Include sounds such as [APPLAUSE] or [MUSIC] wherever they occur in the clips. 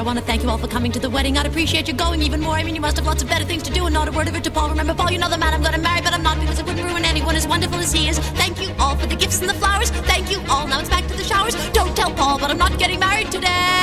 I want to thank you all for coming to the wedding. I'd appreciate you going even more. I mean, you must have lots of better things to do, and not a word of it to Paul. Remember, Paul, you know the man I'm going to marry, but I'm not because it wouldn't ruin anyone as wonderful as he is. Thank you all for the gifts and the flowers. Thank you all. Now it's back to the showers. Don't tell Paul, but I'm not getting married today.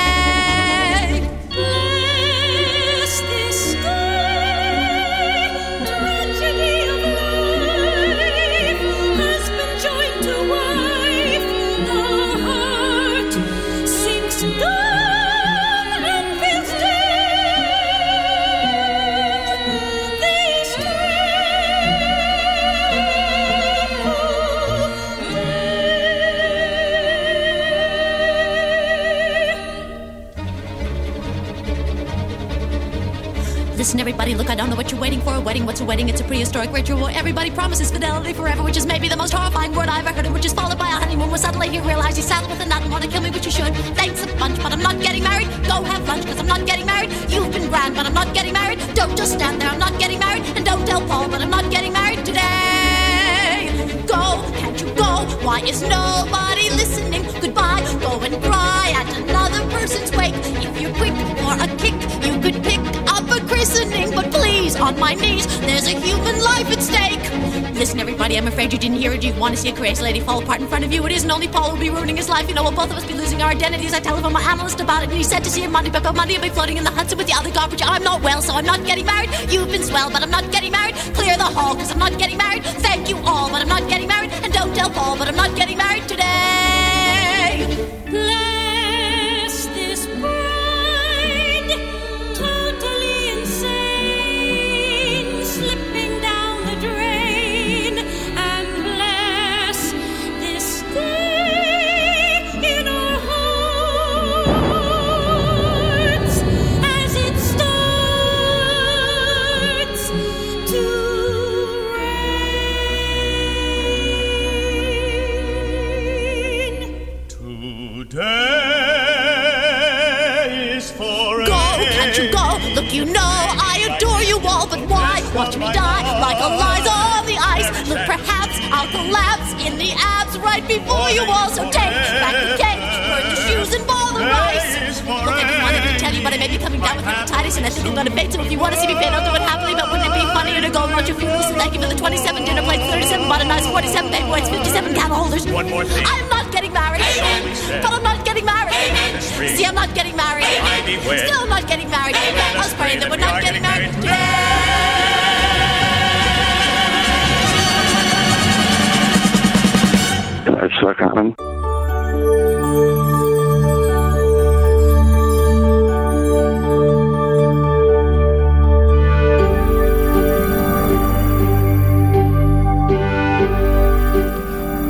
Listen, everybody, look, I don't know what you're waiting for. A wedding, what's a wedding? It's a prehistoric ritual everybody promises fidelity forever, which is maybe the most horrifying word I've ever heard, which is followed by a honeymoon where suddenly you realize you saddled with a nut and want to kill me, which you should. Thanks a bunch, but I'm not getting married. Go have lunch, because I'm not getting married. You've been grand, but I'm not getting married. Don't just stand there, I'm not getting married. And don't tell Paul, but I'm not getting married today. Go, can't you go? Why is nobody listening? Goodbye, go and cry at another person's wake. If you're quick for a kick, on my knees, there's a human life at stake. Listen, everybody, I'm afraid you didn't hear it. You want to see a crazy lady fall apart in front of you. It isn't only Paul who'll be ruining his life. You know, we'll both of us be losing our identities. I telephoned my analyst about it, and he said to see him Monday, but Monday I'll be floating in the Hudson with the other garbage. I'm not well, so I'm not getting married. You've been swell, but I'm not getting married. Clear the hall, because I'm not getting married. Thank you all, but I'm not getting married. And don't tell Paul, but I'm not getting married today. Right before you all. So take back the cake, burn your shoes and ball the rice. Look, I didn't want to tell you, but I may be coming down with hepatitis, and I think I'm gonna fade. So if you want to see me fade, I'll do it happily. But wouldn't it be funnier to go and watch your funeral? So thank you for the 27 dinner plates, 37 butter knives, 47 baby whites, 57 candle holders. One more thing. I'm not getting married, but I'm not getting married. See, I'm not getting married. wed. Still not getting married. I was praying that we're not getting married today. I suck on him.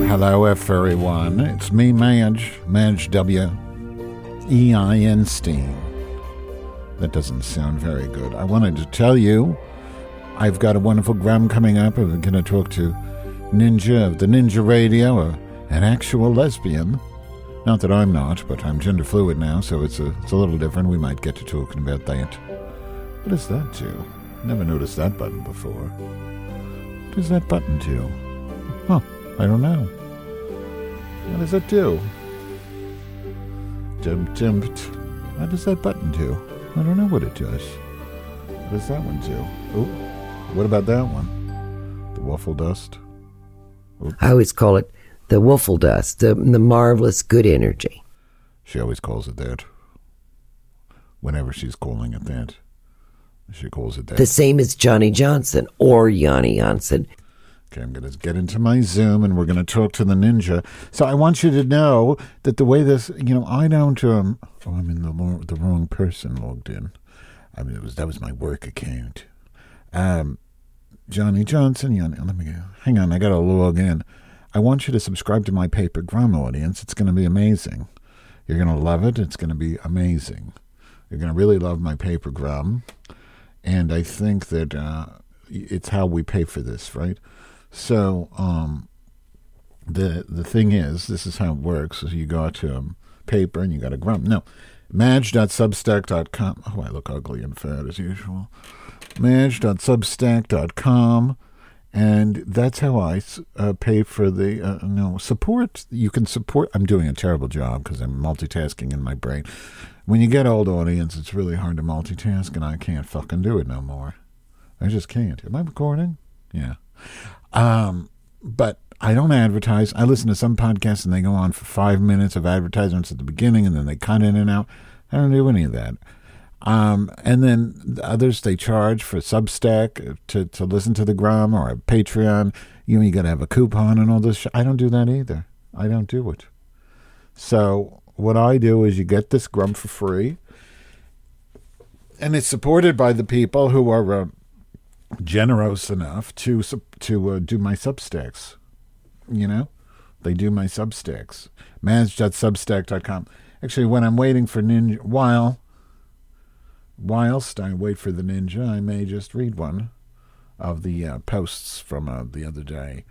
Hello, everyone. It's me, Madge, Madge W. E I N Steen. That doesn't sound very good. I wanted to tell you I've got a wonderful gram coming up. I'm going to talk to Ninja of the Ninja Radio, a, an actual lesbian. Not that I'm not, but I'm gender fluid now, so it's a, it's a little different. We might get to talking about that. What does that do? Never noticed that button before. What does that button do? Huh, I don't know. What does it do? Jump, jumped. What does that button do? I don't know what it does. What does that one do? Oh, what about that one? The waffle dust? I always call it the woofle dust, the, the marvelous good energy. She always calls it that. Whenever she's calling it that, she calls it that. The same as Johnny Johnson or Yanni Janssen. Okay, I'm going to get into my Zoom and we're going to talk to the ninja. So I want you to know that the way this, you know, I don't. Um, oh, I'm in the the wrong person logged in. I mean, it was that was my work account. Um, Johnny Johnson. Yanni, let me go. Hang on, I got to log in. I want you to subscribe to my paper gram audience. It's going to be amazing. You're going to love it. It's going to be amazing. You're going to really love my paper gram. And I think that uh, it's how we pay for this, right? So um, the the thing is, this is how it works: is you go to um, paper and you got a grump. No, madge.substack.com. Oh, I look ugly and fat as usual. Madge.substack.com. And that's how I uh, pay for the uh, no support. You can support. I'm doing a terrible job because I'm multitasking in my brain. When you get old audience, it's really hard to multitask, and I can't fucking do it no more. I just can't. Am I recording? Yeah. Um, but I don't advertise. I listen to some podcasts and they go on for five minutes of advertisements at the beginning and then they cut in and out. I don't do any of that. Um, and then the others they charge for Substack to, to listen to the Grum or a Patreon. You know, you got to have a coupon and all this. Sh- I don't do that either. I don't do it. So what I do is you get this Grum for free, and it's supported by the people who are uh, generous enough to to uh, do my Substacks. You know, they do my Substacks. Madge.substack.com. Actually, when I'm waiting for Ninja, while whilst I wait for the Ninja, I may just read one of the uh, posts from uh, the other day.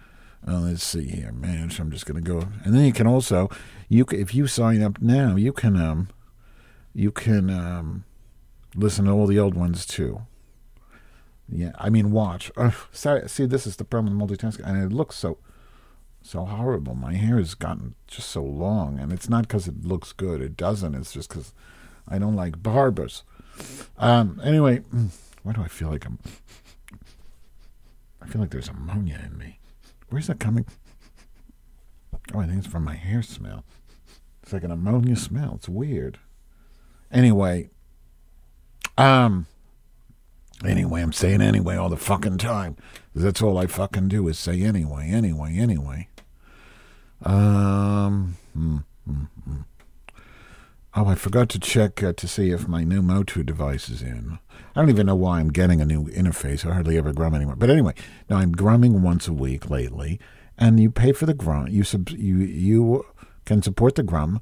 Uh, let's see here, man. I'm just to go, and then you can also, you if you sign up now, you can um, you can um, listen to all the old ones too. Yeah, I mean, watch. Uh, sorry, see, this is the problem with multitasking, and it looks so so horrible. My hair has gotten just so long, and it's not because it looks good. It doesn't. It's just because I don't like barbers. Um. Anyway, why do I feel like I'm? I feel like there's ammonia in me. Where's that coming? Oh, I think it's from my hair smell. It's like an ammonia smell. It's weird. Anyway, um, anyway, I'm saying anyway all the fucking time. That's all I fucking do is say anyway, anyway, anyway. Um, mm, mm, mm. Oh, I forgot to check uh, to see if my new Motu device is in. I don't even know why I'm getting a new interface. I hardly ever grum anymore. But anyway, now I'm grumming once a week lately, and you pay for the grum. You sub, you you can support the grum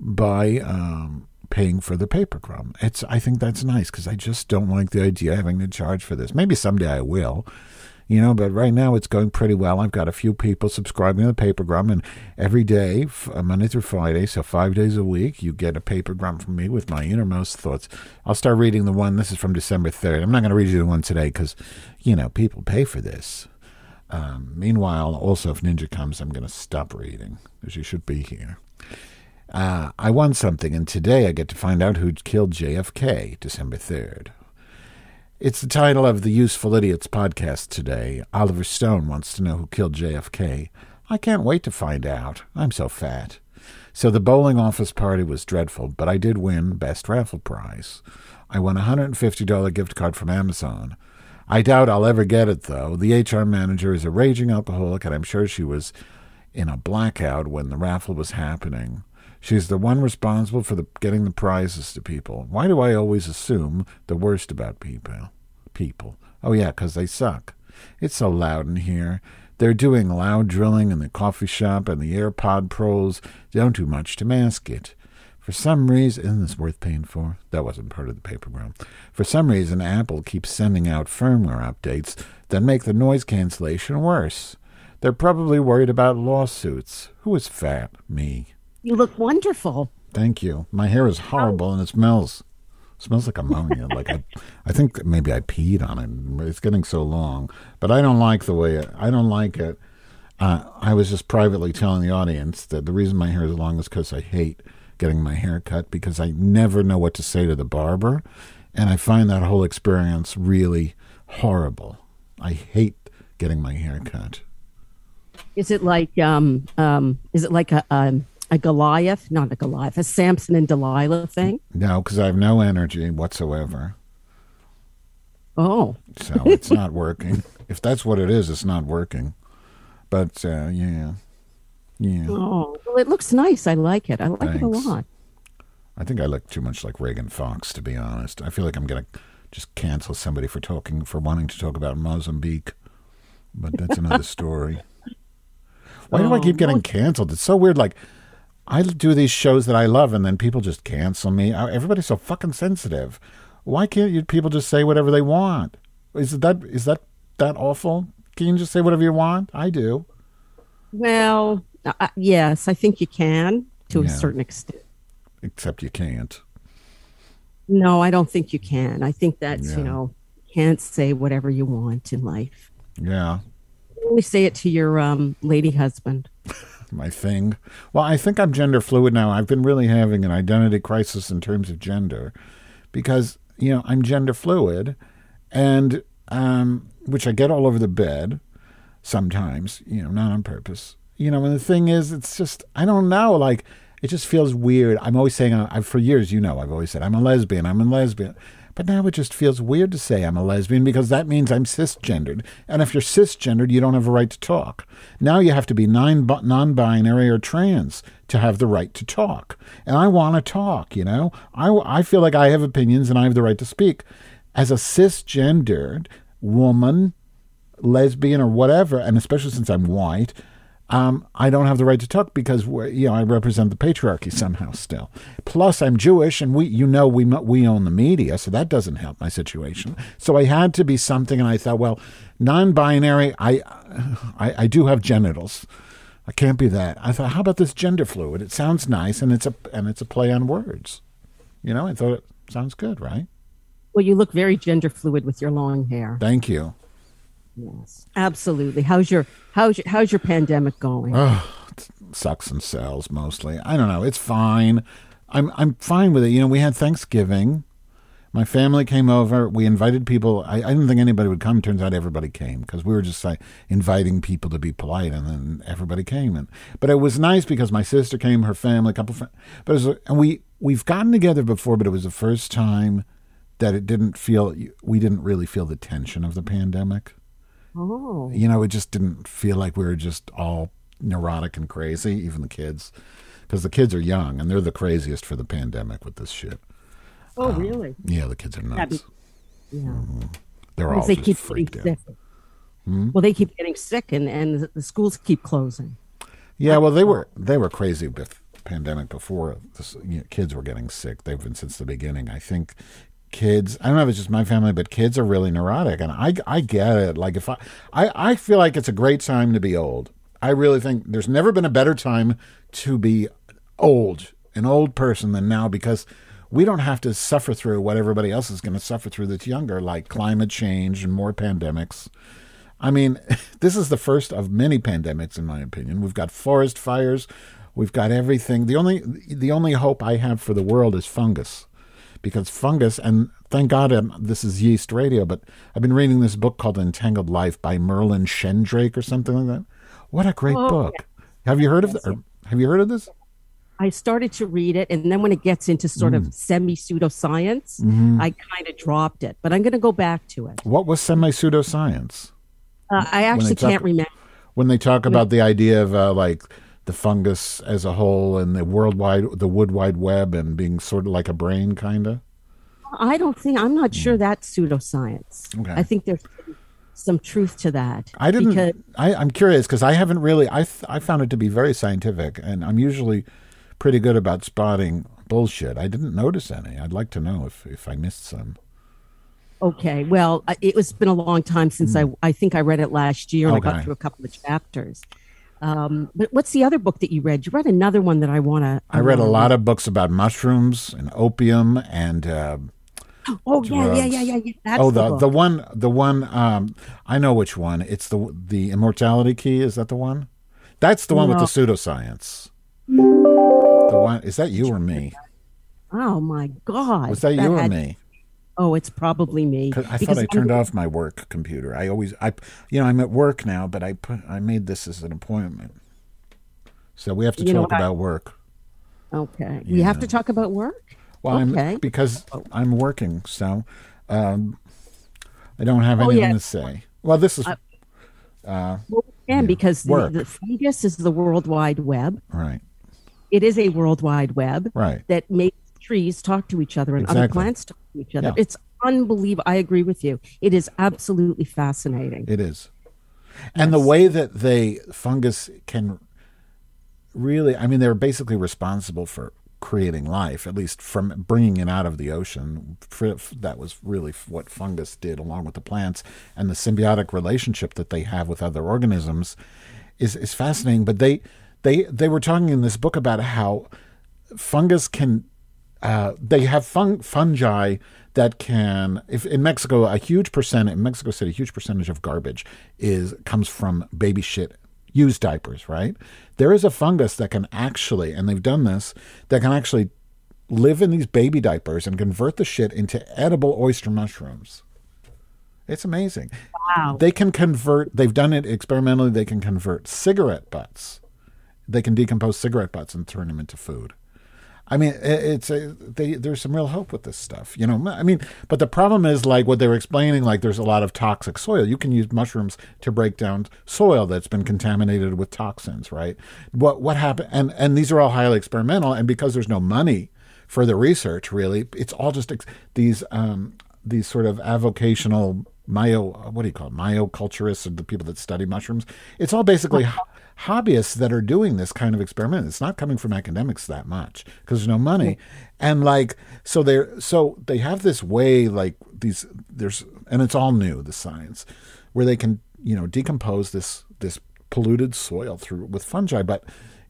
by um, paying for the paper grum. It's I think that's nice because I just don't like the idea of having to charge for this. Maybe someday I will you know, but right now it's going pretty well. I've got a few people subscribing to the Papergram, and every day, uh, Monday through Friday, so five days a week, you get a Papergram from me with my innermost thoughts. I'll start reading the one, this is from December 3rd. I'm not going to read you the one today because, you know, people pay for this. Um, meanwhile, also, if Ninja comes, I'm going to stop reading, as you should be here. Uh, I won something, and today I get to find out who killed JFK, December 3rd. It's the title of the Useful Idiots podcast today. Oliver Stone wants to know who killed JFK. I can't wait to find out. I'm so fat. So the bowling office party was dreadful, but I did win Best Raffle Prize. I won a $150 gift card from Amazon. I doubt I'll ever get it, though. The HR manager is a raging alcoholic, and I'm sure she was in a blackout when the raffle was happening. She's the one responsible for the, getting the prizes to people. Why do I always assume the worst about people? People. Oh, yeah, 'cause they suck. It's so loud in here. They're doing loud drilling in the coffee shop, and the AirPod Pros don't do much to mask it. For some reason, isn't this worth paying for? That wasn't part of the paper. For some reason, Apple keeps sending out firmware updates that make the noise cancellation worse. They're probably worried about lawsuits. Who is fat? Me. You look wonderful. Thank you. My hair is horrible and it smells smells like ammonia. like I, I think maybe I peed on it. It's getting so long, but I don't like the way it. I don't like it. Uh, I was just privately telling the audience that the reason my hair is long is because I hate getting my hair cut because I never know what to say to the barber, and I find that whole experience really horrible. I hate getting my hair cut. Is it like um um? Is it like a um? A Goliath, not a Goliath, a Samson and Delilah thing? No, because I have no energy whatsoever. Oh. So it's not [LAUGHS] working. if that's what it is, it's not working. But uh, yeah. Yeah. Oh, well, it looks nice. I like it. I like Thanks. it a lot. I think I look too much like Reagan Fox, to be honest. I feel like I'm going to just cancel somebody for talking, for wanting to talk about Mozambique. But that's another [LAUGHS] story. Why do I keep oh, getting canceled? It's so weird. Like, I do these shows that I love, and then people just cancel me. Everybody's so fucking sensitive. Why can't you people just say whatever they want? Is that is that that awful? Can you just say whatever you want? I do. Well, uh, yes, I think you can to Yeah. a certain extent. Except you can't. No, I don't think you can. I think that's, Yeah. you know, you can't say whatever you want in life. Yeah. Only say it to your um, lady husband. [LAUGHS] my thing. Well, I think I'm gender fluid now. I've been really having an identity crisis in terms of gender because, you know, I'm gender fluid and um which I get all over the bed sometimes, you know, not on purpose. You know, and the thing is it's just I don't know, like it just feels weird. I'm always saying uh, I've for years, you know, I've always said I'm a lesbian, I'm a lesbian. But now it just feels weird to say I'm a lesbian because that means I'm cisgendered. And if you're cisgendered, you don't have a right to talk. Now you have to be non binary or trans to have the right to talk. And I want to talk, you know? I, I feel like I have opinions and I have the right to speak. As a cisgendered woman, lesbian, or whatever, and especially since I'm white, um, I don't have the right to talk because you know I represent the patriarchy somehow still. Plus, I'm Jewish, and we you know we we own the media, so that doesn't help my situation. So I had to be something, and I thought, well, non-binary. I I, I do have genitals. I can't be that. I thought, how about this gender fluid? It sounds nice, and it's a and it's a play on words. You know, I thought it sounds good, right? Well, you look very gender fluid with your long hair. Thank you. Yes, absolutely. How's your how's your how's your pandemic going? Oh, sucks and sells mostly. I don't know. It's fine. I'm I'm fine with it. You know, we had Thanksgiving. My family came over. We invited people. I, I didn't think anybody would come. Turns out everybody came because we were just like inviting people to be polite, and then everybody came. And but it was nice because my sister came, her family, a couple. Friends, but it was, and we we've gotten together before, but it was the first time that it didn't feel we didn't really feel the tension of the pandemic oh, you know, it just didn't feel like we were just all neurotic and crazy, even the kids, because the kids are young and they're the craziest for the pandemic with this shit. oh, um, really? Yeah, the kids are nuts. Yeah. Mm-hmm. They're all they just keep freaked out. sick. Hmm? Well, they keep getting sick, and and the- the schools keep closing. Yeah, well, they were they were crazy with pandemic before this, you know, kids were getting sick. They've been since the beginning. I think kids. I don't know if it's just my family, but kids are really neurotic, and I I get it. Like if I I I feel like it's a great time to be old. I really think there's never been a better time to be old, an old person than now because we don't have to suffer through what everybody else is going to suffer through that's younger, like climate change and more pandemics. I mean, [LAUGHS] this is the first of many pandemics, in my opinion. We've got forest fires, we've got everything. The only the only hope I have for the world is fungus, because fungus. And thank God um, this is Yeast Radio, but I've been reading this book called Entangled Life by Merlin Sheldrake or something like that. What a great Oh, book! Have you heard of Have you heard of this? I started to read it, and then when it gets into sort Mm. of semi pseudoscience, Mm-hmm. I kind of dropped it. But I'm going to go back to it. What was semi pseudoscience? Uh, I actually talk- can't remember. when they talk about the idea of uh, like the fungus as a whole and the worldwide the wood wide web and being sort of like a brain kind of I don't think I'm not sure that's pseudoscience. Mm. Okay. I think there's some truth to that. i didn't because I, i'm curious because i haven't really I, th- I found it to be very scientific and i'm usually pretty good about spotting bullshit i didn't notice any i'd like to know if, if i missed some okay, well, it was been a long time since I I think I read it last year and I Mm. Got through a couple of chapters. Um, but what's the other book that you read? You read another one that I want to. i read a lot of books about mushrooms and opium and uh, Oh yeah, yeah, yeah, yeah, yeah. That's oh the, the the one the one um i know which one. It's the the immortality key. Is that the one? That's the one with the pseudoscience. The one is that you or me? Oh my god! was that you or had- me Oh, it's probably me. i thought i I'm- turned off my work computer i always i you know i'm at work now but i put i made this as an appointment so we have to You know talk I- about work Okay, we have to talk about work. well okay. i'm because i'm working so um i don't have Oh, anything yeah. to say well this is Well, and because the, the fungus is the World Wide Web. right It is a World Wide Web Right. that makes trees talk to each other and other plants talk to each other. Yeah. It's unbelievable. I agree with you. It is absolutely fascinating. It is. And the way that they fungus can really I mean they're basically responsible for creating life, at least from bringing it out of the ocean. That was really what fungus did, along with the plants and the symbiotic relationship that they have with other organisms, is is fascinating. But they they they were talking in this book about how fungus can uh, they have fun, fungi that can if in Mexico a huge percent in Mexico City a huge percentage of garbage is comes from baby shit used diapers right? There is a fungus that can actually and they've done this that can actually live in these baby diapers and convert the shit into edible oyster mushrooms. It's amazing. Wow. they can convert they've done it experimentally they can convert cigarette butts. They can decompose cigarette butts and turn them into food I mean, it's a, they, there's some real hope with this stuff, you know. I mean, but the problem is like what they were explaining. Like, there's a lot of toxic soil. You can use mushrooms to break down soil that's been contaminated with toxins, right? What what happened? And and these are all highly experimental. And because there's no money for the research, really, it's all just ex- these um, these sort of avocational myo. What do you call it? Myoculturists, or the people that study mushrooms. It's all basically hobbyists that are doing this kind of experiment. It's not coming from academics that much because there's no money, and like so they're so they have this way like these there's and it's all new the science where they can you know decompose this this polluted soil through with fungi, but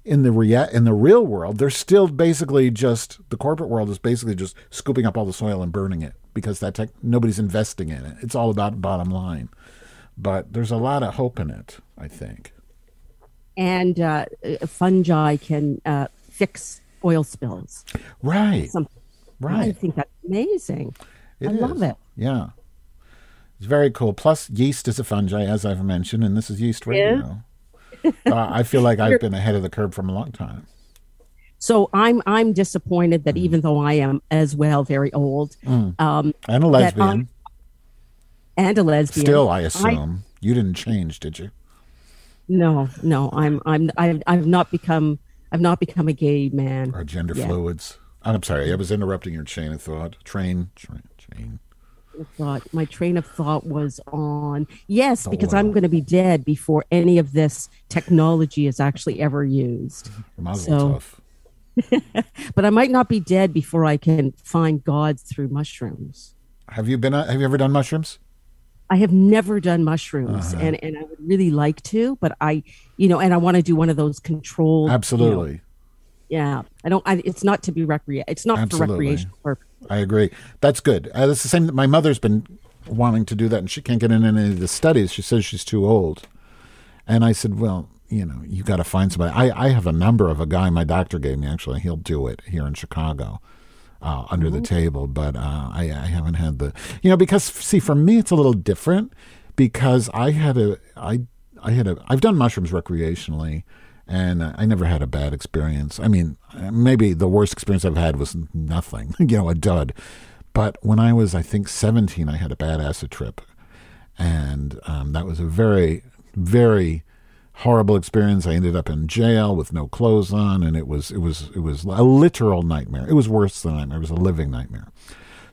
in the rea- in the real world, they're still basically just the corporate world is basically just scooping up all the soil and burning it because that tech, nobody's investing in it. It's all about bottom line. But there's a lot of hope in it, I think and uh, fungi can uh, fix oil spills. Right. Right. I think that's amazing. It I is. love it. Yeah. It's very cool. Plus, yeast is a fungi, as I've mentioned, and this is Yeast Radio. uh, I feel like [LAUGHS] I've been ahead of the curve from a long time. So I'm I'm disappointed that even though I am as well very old um, And a lesbian. And a lesbian, Still, I assume. you didn't change, did you? No, no, I'm I'm I've, I've not become I've not become a gay man. Or gender Yeah. fluids? I'm sorry, I was interrupting your chain of thought. Train, train, train. thought my train of thought was on yes because i'm going to be dead before any of this technology is actually ever used Mazel So- [LAUGHS] but i might not be dead before i can find god through mushrooms Have you been? Uh, have you ever done mushrooms? I have never done mushrooms Uh-huh. and and i would really like to but i you know and i want to do one of those controlled you know, Absolutely. yeah i don't I, it's not to be recre it's not Absolutely. for recreational purpose I agree. That's good. Uh, that's the same. That my mother's been wanting to do that, and she can't get in any of the studies. She says she's too old. And I said, well, you know, you got to find somebody. I, I have a number of a guy my doctor gave me. Actually, he'll do it here in Chicago. Uh, under the table, but uh, I, I haven't had the, you know, because see, for me it's a little different because I had a, I, I had a, I've done mushrooms recreationally, and I never had a bad experience. I mean, maybe the worst experience I've had was nothing, [LAUGHS] you know, a dud. But when I was, I think, 17, I had a bad acid trip. And um, that was a very, very horrible experience. I ended up in jail with no clothes on, and it was, it was, it was a literal nightmare. It was worse than a nightmare. It was a living nightmare.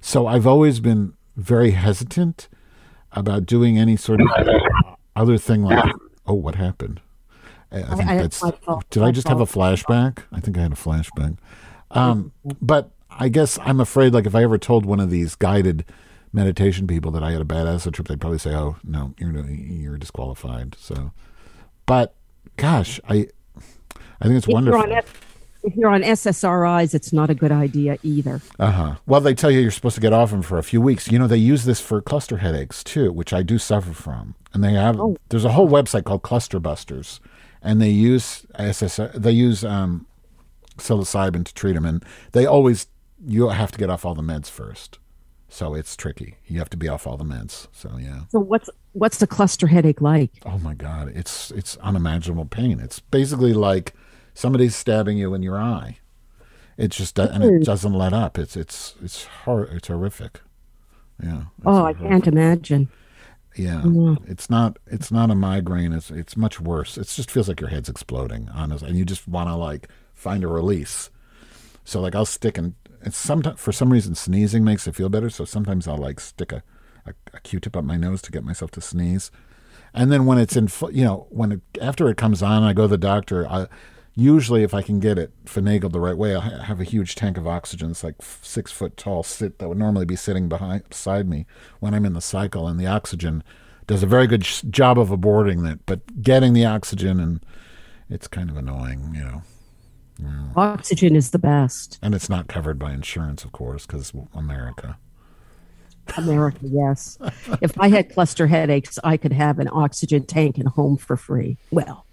So I've always been very hesitant about doing any sort of other thing like, oh, what happened? I, I think I- that's. fault, Did I just have a flashback? I think I had a flashback. Um, but I guess I'm afraid, like, if I ever told one of these guided meditation people that I had a bad acid trip, they'd probably say, "Oh, no, you're you're disqualified." So, but gosh, I I think it's if you're, wonderful. on, S- if you're on ssris it's not a good idea either Uh huh. Well, they tell you you're supposed to get off them for a few weeks. You know, they use this for cluster headaches too, which I do suffer from. And they have there's a whole website called Cluster Busters, and they use SSR, they use um, psilocybin to treat them, and they always you have to get off all the meds first. So it's tricky. You have to be off all the meds. So yeah. so what's what's the cluster headache like Oh my God, it's it's unimaginable pain. It's basically like somebody's stabbing you in your eye. It just do- and it hmm. doesn't let up. It's it's it's hor- it's horrific. Yeah. it's oh i can't imagine Yeah. It's not it's not a migraine. It's it's much worse. It just feels like your head's exploding, honestly, and you just want to like find a release. So like I'll stick and it's sometimes for some reason sneezing makes it feel better. So sometimes I'll like stick a, a, a Q-tip up my nose to get myself to sneeze. And then when it's in, you know, when it, after it comes on, I go to the doctor. I, usually if I can get it finagled the right way, I'll have a huge tank of oxygen. It's like six foot tall, sit that would normally be sitting behind beside me when I'm in the cycle, and the oxygen does a very good sh- job of aborting that. but getting the oxygen and it's kind of annoying, you know. Oxygen is the best. And it's not covered by insurance, of course, because America. America, yes. if I had cluster headaches, I could have an oxygen tank and home for free. Well,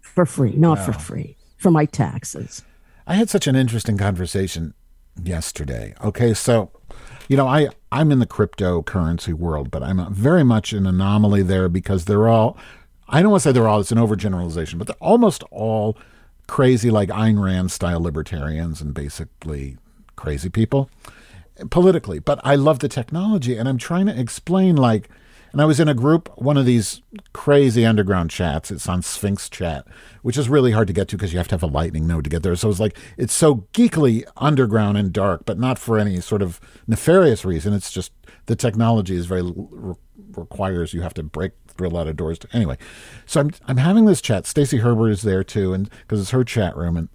for free, not for free, for my taxes. I had such an interesting conversation yesterday. Okay, so you know, I I'm in the cryptocurrency world, but I'm very much an anomaly there because they're all I don't want to say they're all it's an overgeneralization, but they're almost all crazy like Ayn Rand style libertarians and basically crazy people politically. But I love the technology and I'm trying to explain like and I was in a group, one of these crazy underground chats. It's on Sphinx Chat, which is really hard to get to because you have to have a lightning node to get there. So it's like, it's so geekily underground and dark, but not for any sort of nefarious reason. It's just the technology is very, re- requires you have to break through a lot of doors. To, anyway, so I'm, I'm having this chat. Stacy Herbert is there too, and because it's her chat room. And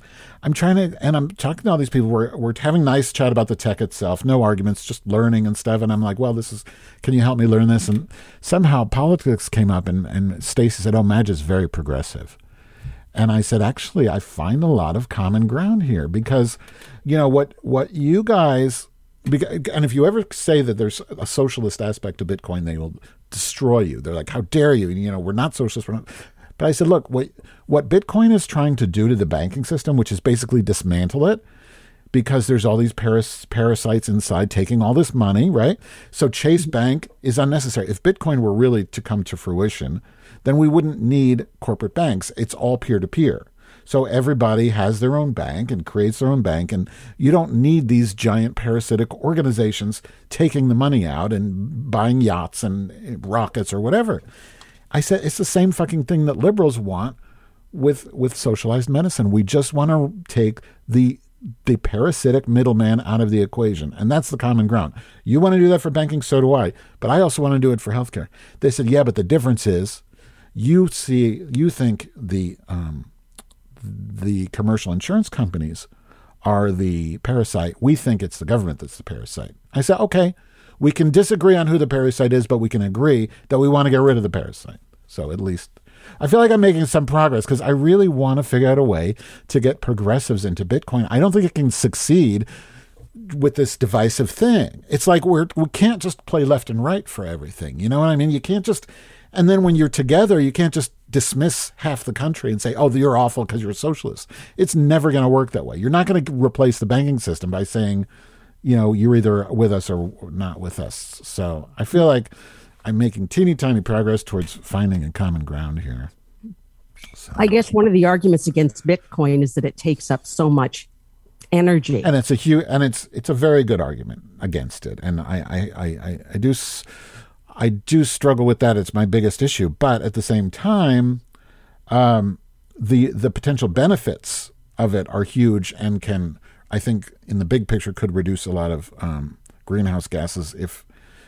I'm trying to, and I'm talking to all these people. We're, we're having nice chat about the tech itself, no arguments, just learning and stuff. And I'm like, well, this is, can you help me learn this? And somehow politics came up, and, and Stacy said, oh, Madge is very progressive. And I said, actually, I find a lot of common ground here because, you know, what what you guys, and if you ever say that there's a socialist aspect to Bitcoin, they will destroy you. They're like, how dare you? You know, we're not socialists. We're not. But I said, look, what what Bitcoin is trying to do to the banking system, which is basically dismantle it, because there's all these paras- parasites inside taking all this money, right? So Chase mm-hmm. Bank is unnecessary. If Bitcoin were really to come to fruition, then we wouldn't need corporate banks. It's all peer to peer. So everybody has their own bank and creates their own bank, and you don't need these giant parasitic organizations taking the money out and buying yachts and rockets or whatever. I said it's the same fucking thing that liberals want with with socialized medicine. We just want to take the the parasitic middleman out of the equation. And that's the common ground. You want to do that for banking, so do I. But I also want to do it for healthcare. They said, yeah, but the difference is you see you think the um, the commercial insurance companies are the parasite. We think it's the government that's the parasite. I said, okay, we can disagree on who the parasite is, but we can agree that we want to get rid of the parasite. So at least I feel like I'm making some progress because I really want to figure out a way to get progressives into Bitcoin. I don't think it can succeed with this divisive thing. It's like we're we can't just play left and right for everything. You know what I mean? You can't just and then when you're together, you can't just dismiss half the country and say, "Oh, you're awful because you're a socialist." It's never going to work that way. You're not going to replace the banking system by saying, you know, you're either with us or not with us. So I feel like I'm making teeny tiny progress towards finding a common ground here. So. I guess one of the arguments against Bitcoin is that it takes up so much energy, and it's a huge, and it's it's a very good argument against it. And I I I, I do. I do struggle with that. It's my biggest issue. But at the same time, um, the the potential benefits of it are huge and can, I think, in the big picture, could reduce a lot of um, greenhouse gases if,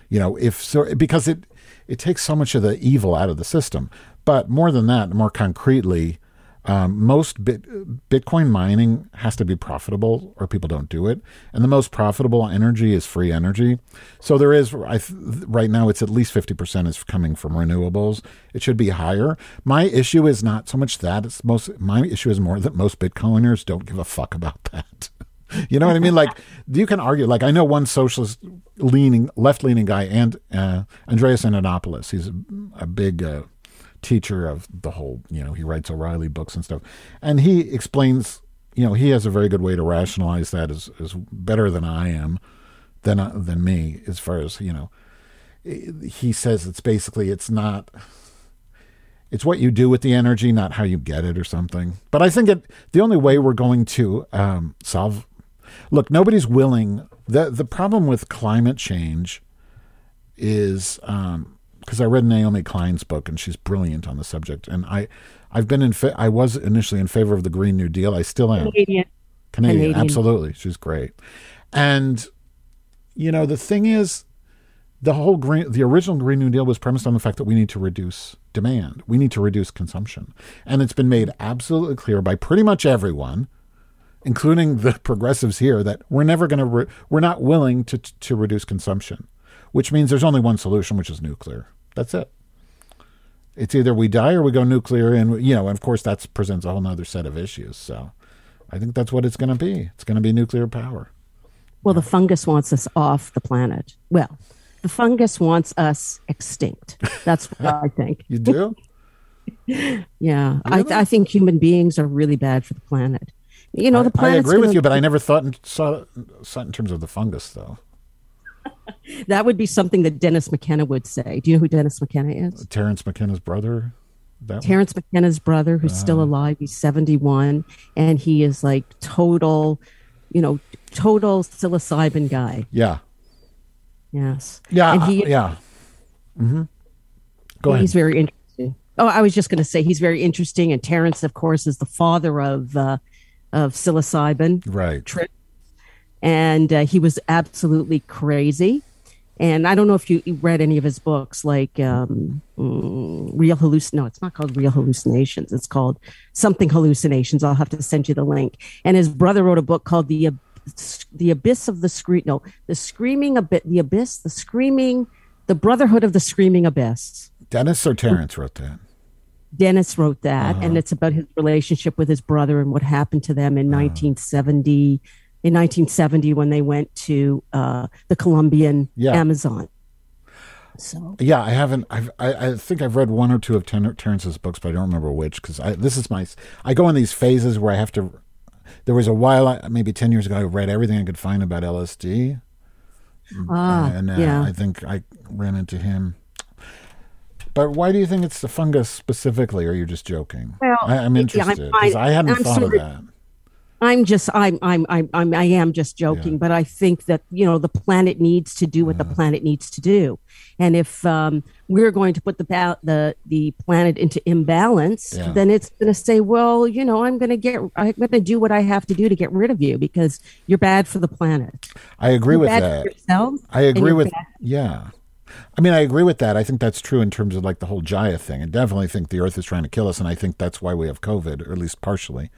you know, if so because it it takes so much of the evil out of the system. But more than that, more concretely, um, most bit, Bitcoin mining has to be profitable, or people don't do it. And the most profitable energy is free energy. So there is, I right now, it's at least fifty percent is coming from renewables. It should be higher. My issue is not so much that; it's most. My issue is more that most Bitcoiners don't give a fuck about that. [LAUGHS] you know what I mean? Like you can argue. Like I know one socialist leaning, left leaning guy, and uh, Andreas Antonopoulos. He's a, a big. Uh, teacher of the whole, you know, he writes O'Reilly books and stuff. And he explains, you know, he has a very good way to rationalize that as, as better than I am, than, uh, than me, as far as, you know, he says it's basically, it's not, it's what you do with the energy, not how you get it or something. But I think it, the only way we're going to um, solve, look, nobody's willing, the, the problem with climate change is, um, because I read Naomi Klein's book and she's brilliant on the subject. And I, I've been in. Fa- I was initially in favor of the Green New Deal. I still am. Canadian. Canadian, Canadian. absolutely. She's great. And you know the thing is, the whole green, the original Green New Deal was premised on the fact that we need to reduce demand, we need to reduce consumption, and it's been made absolutely clear by pretty much everyone, including the progressives here, that we're never going to, re- we're not willing to to reduce consumption, which means there's only one solution, which is nuclear. That's it. It's either we die or we go nuclear, and you know, and of course that presents a whole other set of issues. So, I think that's what it's going to be. It's going to be nuclear power. Well, the fungus wants us off the planet. Well, the fungus wants us extinct. That's what I [LAUGHS] think. You do? [LAUGHS] yeah, I, I think human beings are really bad for the planet. You know, the I, I agree with you, but I never thought in, saw, saw it in terms of the fungus, though. That would be something that Dennis McKenna would say. Do you know who Dennis McKenna is? Terence McKenna's brother. That one? Terence McKenna's brother, who's still alive. He's 71, and he is like total, you know, total psilocybin guy. Yeah. Yes. Yeah. And he, uh, yeah. Mm-hmm. Go ahead. He's very interesting. Oh, I was just going to say he's very interesting, and Terence, of course, is the father of uh, of psilocybin right. trip, and uh, he was absolutely crazy. And I don't know if you read any of his books, like um, mm, Real Hallucin. No, it's not called Real Hallucinations. It's called something Hallucinations. I'll have to send you the link. And his brother wrote a book called the the Abyss of the Scream. No, the Screaming Abyss. The Abyss. The Screaming. The Brotherhood of the Screaming Abyss. Dennis or Terence wrote that. Dennis wrote that, and it's about his relationship with his brother and what happened to them in 1970. In 1970, when they went to uh, the Colombian Yeah. Amazon. So Yeah, I haven't. I've, I, I think I've read one or two of Ter- Terence's books, but I don't remember which because this is my. I go in these phases where I have to. There was a while, I- maybe ten years ago, I read everything I could find about LSD, ah, and uh, yeah. I think I ran into him. But why do you think it's the fungus specifically, or you're just joking? Well, I, I'm interested I'm- because I hadn't I'm thought of sort of- that. I'm just I'm I'm I'm, I'm I am just joking, Yeah. but I think that you know the planet needs to do what the planet needs to do, and if um, we're going to put the the the planet into imbalance, Yeah. then it's going to say, well, you know, I'm going to get I'm going to do what I have to do to get rid of you because you're bad for the planet. I agree You're with that. Yourself, I agree with yeah. I mean, I agree with that. I think that's true in terms of like the whole Jaya thing. I definitely think the Earth is trying to kill us, and I think that's why we have COVID, or at least partially.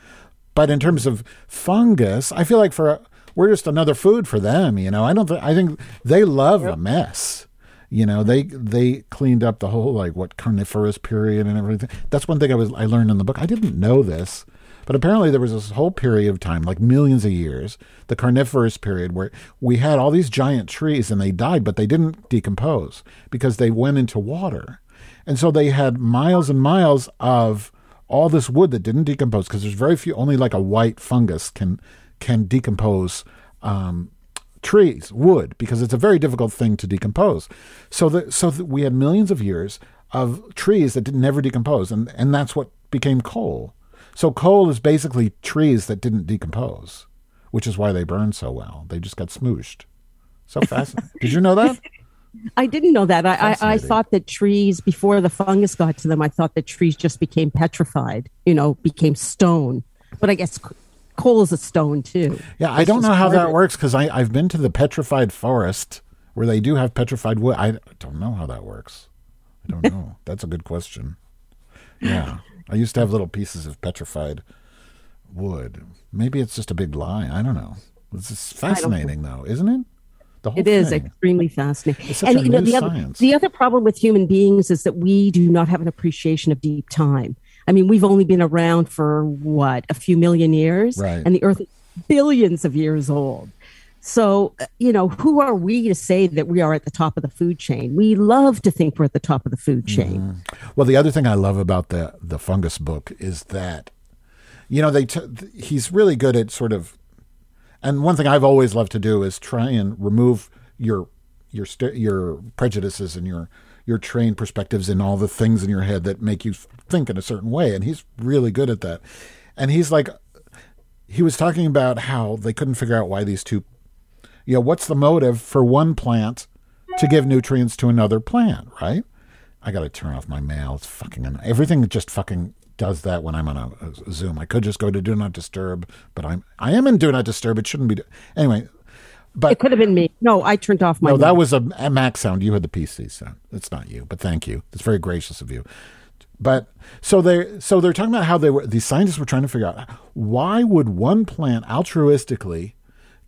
But in terms of fungus, I feel like for we're just another food for them. You know, I don't. Th- I think they love a mess. You know, they they cleaned up the whole like what carnivorous period and everything. That's one thing I was I learned in the book. I didn't know this, but apparently there was this whole period of time, like millions of years, the carnivorous period, where we had all these giant trees and they died, but they didn't decompose because they went into water, and so they had miles and miles of all this wood that didn't decompose because there's very few, only like a white fungus can can decompose um, trees, wood, because it's a very difficult thing to decompose. So that so that we had millions of years of trees that didn't never decompose, and and that's what became coal. So coal is basically trees that didn't decompose, which is why they burn so well. They just got smooshed. So fascinating. did you know that? [LAUGHS] I didn't know that. I, I, I thought that trees, before the fungus got to them, I thought that trees just became petrified, you know, became stone. But I guess coal is a stone too. Yeah, I don't know how that works because I've been to the petrified forest where they do have petrified wood. I don't know how that works. I don't know. [LAUGHS] That's a good question. Yeah, I used to have little pieces of petrified wood. Maybe it's just a big lie. I don't know. This is fascinating, though, isn't it? It is thing. extremely fascinating. It's such a you know, the other, the other problem with human beings is that we do not have an appreciation of deep time. I mean, we've only been around for what a few million years, Right. and the Earth is billions of years old. So, uh, you know, who are we to say that we are at the top of the food chain? We love to think we're at the top of the food chain. Well, the other thing I love about the the fungus book is that, you know, they t- he's really good at sort of, and one thing I've always loved to do is try and remove your your your prejudices and your your trained perspectives and all the things in your head that make you think in a certain way, and he's really good at that. And he's like, he was talking about how they couldn't figure out why these two you know, what's the motive for one plant to give nutrients to another plant, right? I got to turn off my mail. It's fucking everything just fucking does that when I'm on a, a Zoom. I could just go to do not disturb, but I'm I am in do not disturb. It shouldn't be. Do- anyway, But It could have been me. No, I turned off my. no, that was a, a Mac sound. You had the PC sound. It's not you, but thank you. It's very gracious of you. But so they so they're talking about how they were these scientists were trying to figure out why would one plant altruistically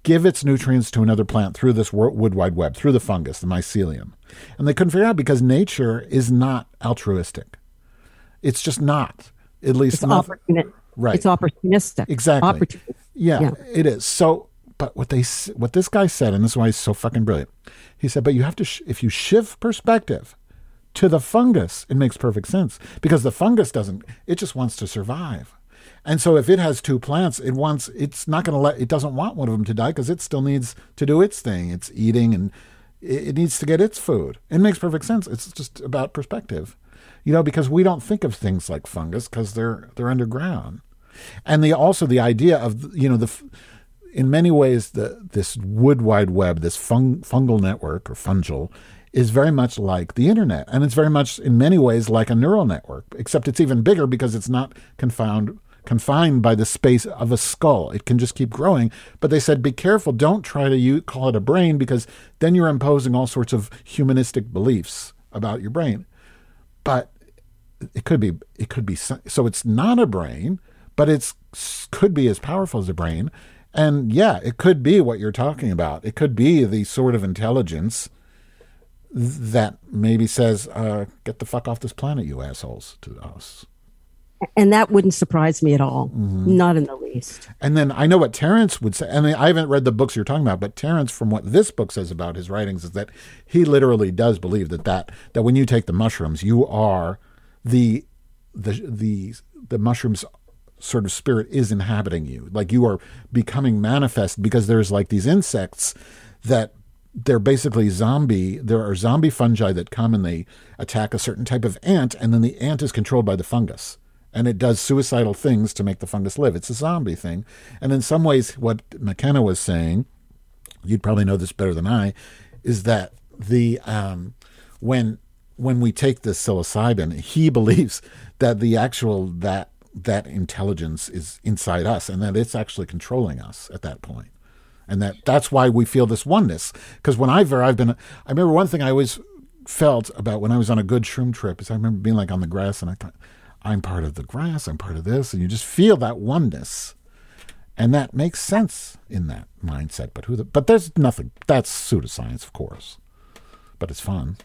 give its nutrients to another plant through this wood wide web through the fungus, the mycelium, and they couldn't figure out because nature is not altruistic. It's just not. At least It's not, opportunistic. Right. It's opportunistic. Exactly. Opportunistic. Yeah, Yeah. it is. So, but what they what this guy said, and this is why he's so fucking brilliant. He said, but you have to sh- if you shift perspective to the fungus, it makes perfect sense because the fungus doesn't. It just wants to survive, and so if it has two plants, it wants. It's not going to let. It doesn't want one of them to die because it still needs to do its thing. It's eating and it, it needs to get its food. It makes perfect sense. It's just about perspective, you know, because we don't think of things like fungus because they're they're underground. And the also the idea of you know the in many ways the this wood wide web this fung, fungal network or fungal is very much like the internet. And it's very much in many ways like a neural network except it's even bigger because it's not confound confined by the space of a skull. It can just keep growing. But they said be careful. Don't try to u- call it a brain because then you're imposing all sorts of humanistic beliefs about your brain but it could be it could be so it's not a brain but it's could be as powerful as a brain. And yeah it could be what you're talking about. It could be the sort of intelligence that maybe says uh, get the fuck off this planet you assholes to us And that wouldn't surprise me at all. Mm-hmm. Not in the least. and then I know what Terence would say. I And I haven't read the books you're talking about, but Terence, from what this book says about his writings, is that he literally does believe that that, that when you take the mushrooms, you are the the the the mushrooms sort of spirit is inhabiting you. Like you are becoming manifest because there's like these insects that they're basically zombie. There are zombie fungi that come and they attack a certain type of ant, and then the ant is controlled by the fungus. And it does suicidal things to make the fungus live. It's a zombie thing. And in some ways, what McKenna was saying, you'd probably know this better than I, is that the um, when when we take the psilocybin, he [LAUGHS] believes that the actual that that intelligence is inside us and that it's actually controlling us at that point. and that that's why we feel this oneness because when i've i've been i remember one thing i always felt about when i was on a good shroom trip is i remember being like on the grass and i thought i'm part of the grass i'm part of this and you just feel that oneness and that makes sense in that mindset but who the, but there's nothing that's pseudoscience of course but it's fun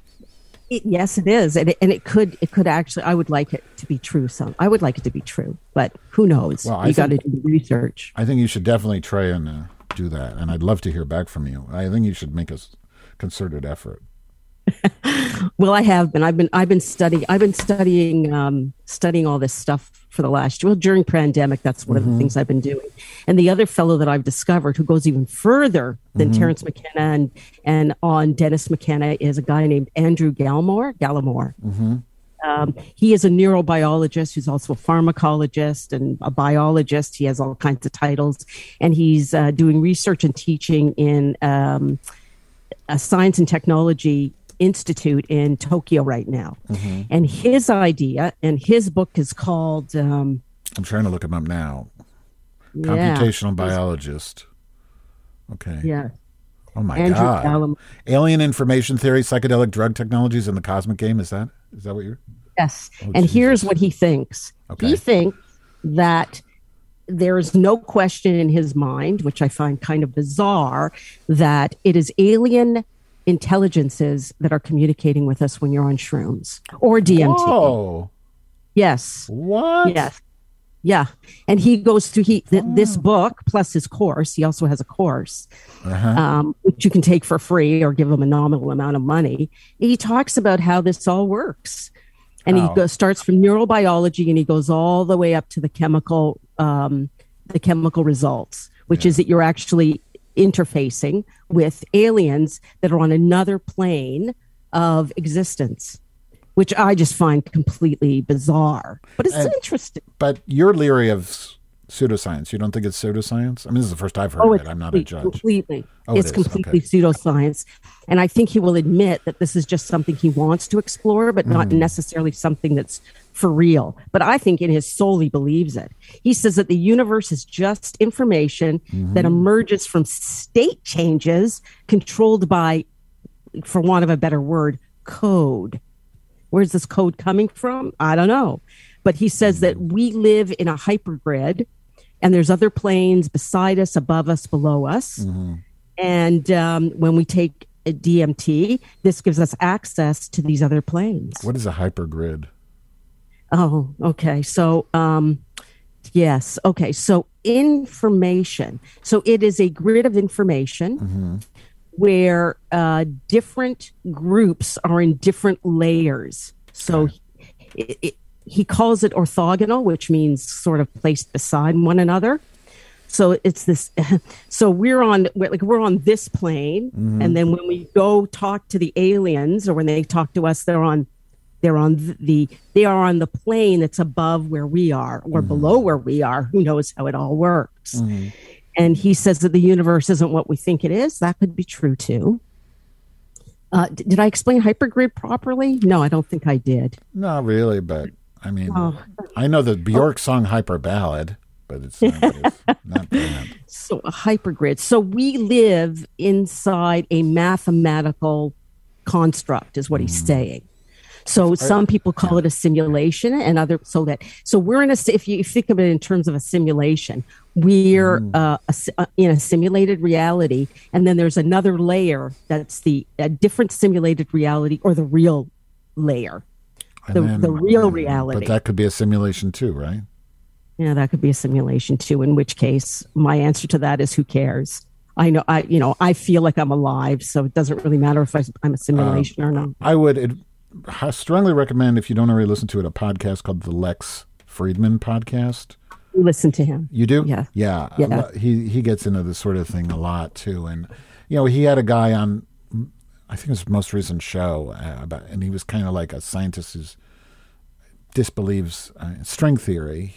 It, yes, it is, and it, and it could it could actually. I would like it to be true. Some I would like it to be true, but who knows? Well, I you got to do the research. I think you should definitely try and uh, do that, and I'd love to hear back from you. I think you should make a concerted effort. Well, I have been. I've been. I've been studying. I've been studying. Um, studying all this stuff for the last. Well, during pandemic, that's one of the things I've been doing. And the other fellow that I've discovered who goes even further than Terence McKenna and and on Dennis McKenna is a guy named Andrew Gallimore. Gallimore. Um, he is a neurobiologist who's also a pharmacologist and a biologist. He has all kinds of titles, and he's uh, doing research and teaching in um, a science and technology institute in Tokyo right now. And his idea and his book is called um, I'm trying to look him up now. yeah, Computational biologist. Okay. Yeah, Oh my Andrew god. Alien information theory, psychedelic drug technologies, and the cosmic game. Is that is that what you're? Yes. and here's what he thinks. Okay. He thinks that there is no question in his mind, which I find kind of bizarre, that it is alien intelligences that are communicating with us when you're on shrooms or DMT. Whoa! Yes. What? Yes. Yeah. And he goes through he th- this book plus his course. He also has a course, um, which you can take for free or give him a nominal amount of money. He talks about how this all works. And How? he goes, starts from neurobiology and he goes all the way up to the chemical, um, the chemical results, which is that you're actually interfacing with aliens that are on another plane of existence, which I just find completely bizarre. But it's And- interesting. But you're leery of pseudoscience. You don't think it's pseudoscience? I mean, this is the first I've heard Oh, of it. I'm not a judge. completely. Oh, it's is, completely okay. pseudoscience, and I think he will admit that this is just something he wants to explore, but not Mm. necessarily something that's for real. But I think in his soul he believes it. He says that the universe is just information Mm-hmm. that emerges from state changes controlled by, for want of a better word, code. Where's this code coming from? I don't know. But he says that we live in a hypergrid and there's other planes beside us, above us, below us. And um, when we take a DMT, this gives us access to these other planes. What is a hypergrid? Oh, okay. So, um, yes. Okay. So, information. So, it is a grid of information where uh, different groups are in different layers. So, it, it, he calls it orthogonal, which means sort of placed beside one another. So it's this. [LAUGHS] So we're on, we're, like we're on this plane, and then when we go talk to the aliens, or when they talk to us, they're on, they're on the, they are on the plane that's above where we are, or mm-hmm. below where we are. Who knows how it all works? Mm-hmm. And he says that the universe isn't what we think it is. That could be true too. Uh, d- did I explain hypergrid properly? No, I don't think I did. Not really, but I mean, Oh. I know the Bjork song "Hyperballad," but it's not, not [LAUGHS] that. So a hypergrid. So we live inside a mathematical construct, is what he's mm. saying. So some people call it a simulation, and other so that so we're in a if you think of it in terms of a simulation, we're uh, a, si- uh, in a simulated reality, and then there's another layer that's the a different simulated reality or the real layer, the, then- the real reality. But that could be a simulation too, right? Yeah, that could be a simulation too. In which case, my answer to that is who cares? I know, I you know, I feel like I'm alive, so it doesn't really matter if I, I'm a simulation or not. I would it, I strongly recommend if you don't already listen to it, a podcast called the Lex Fridman podcast. Listen to him. You do? Yeah. Yeah. Yeah. He he gets into this sort of thing a lot too, and you know he had a guy on, I think his most recent show uh, about, and he was kind of like a scientist who disbelieves uh, string theory,